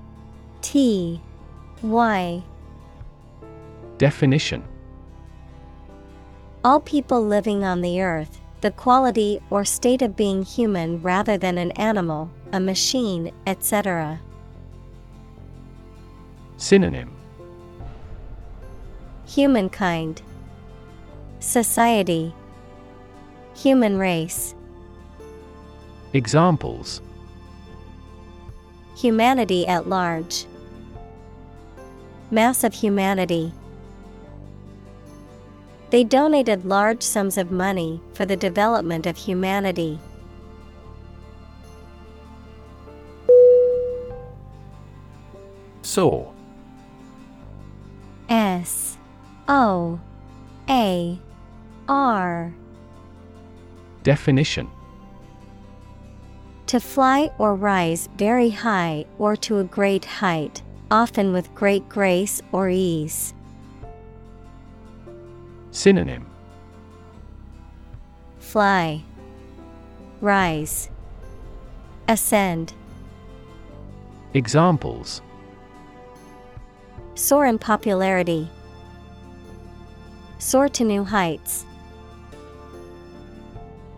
T Y Definition. All people living on the earth, the quality or state of being human rather than an animal, a machine, etc. Synonym. Humankind, Society, Human race, Examples. Humanity at large, Mass of humanity. They donated large sums of money for the development of humanity. Soar S O A R Definition To fly or rise very high or to a great height, often with great grace or ease. Synonym Fly, Rise, Ascend. Examples Soar in popularity. Soar to new heights.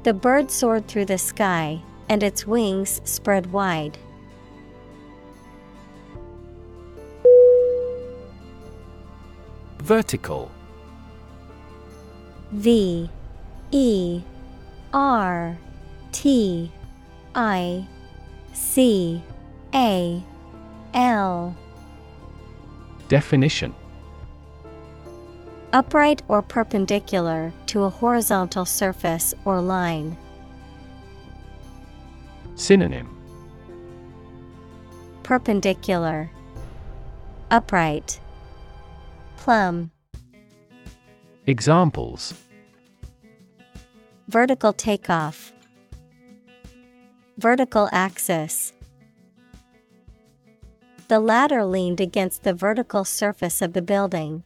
The bird soared through the sky, and its wings spread wide. Vertical. V E R T I C A L. Definition. Upright or perpendicular to a horizontal surface or line. Synonym. Perpendicular, Upright, Plumb, Examples Vertical takeoff, Vertical axis. The ladder leaned against the vertical surface of the building.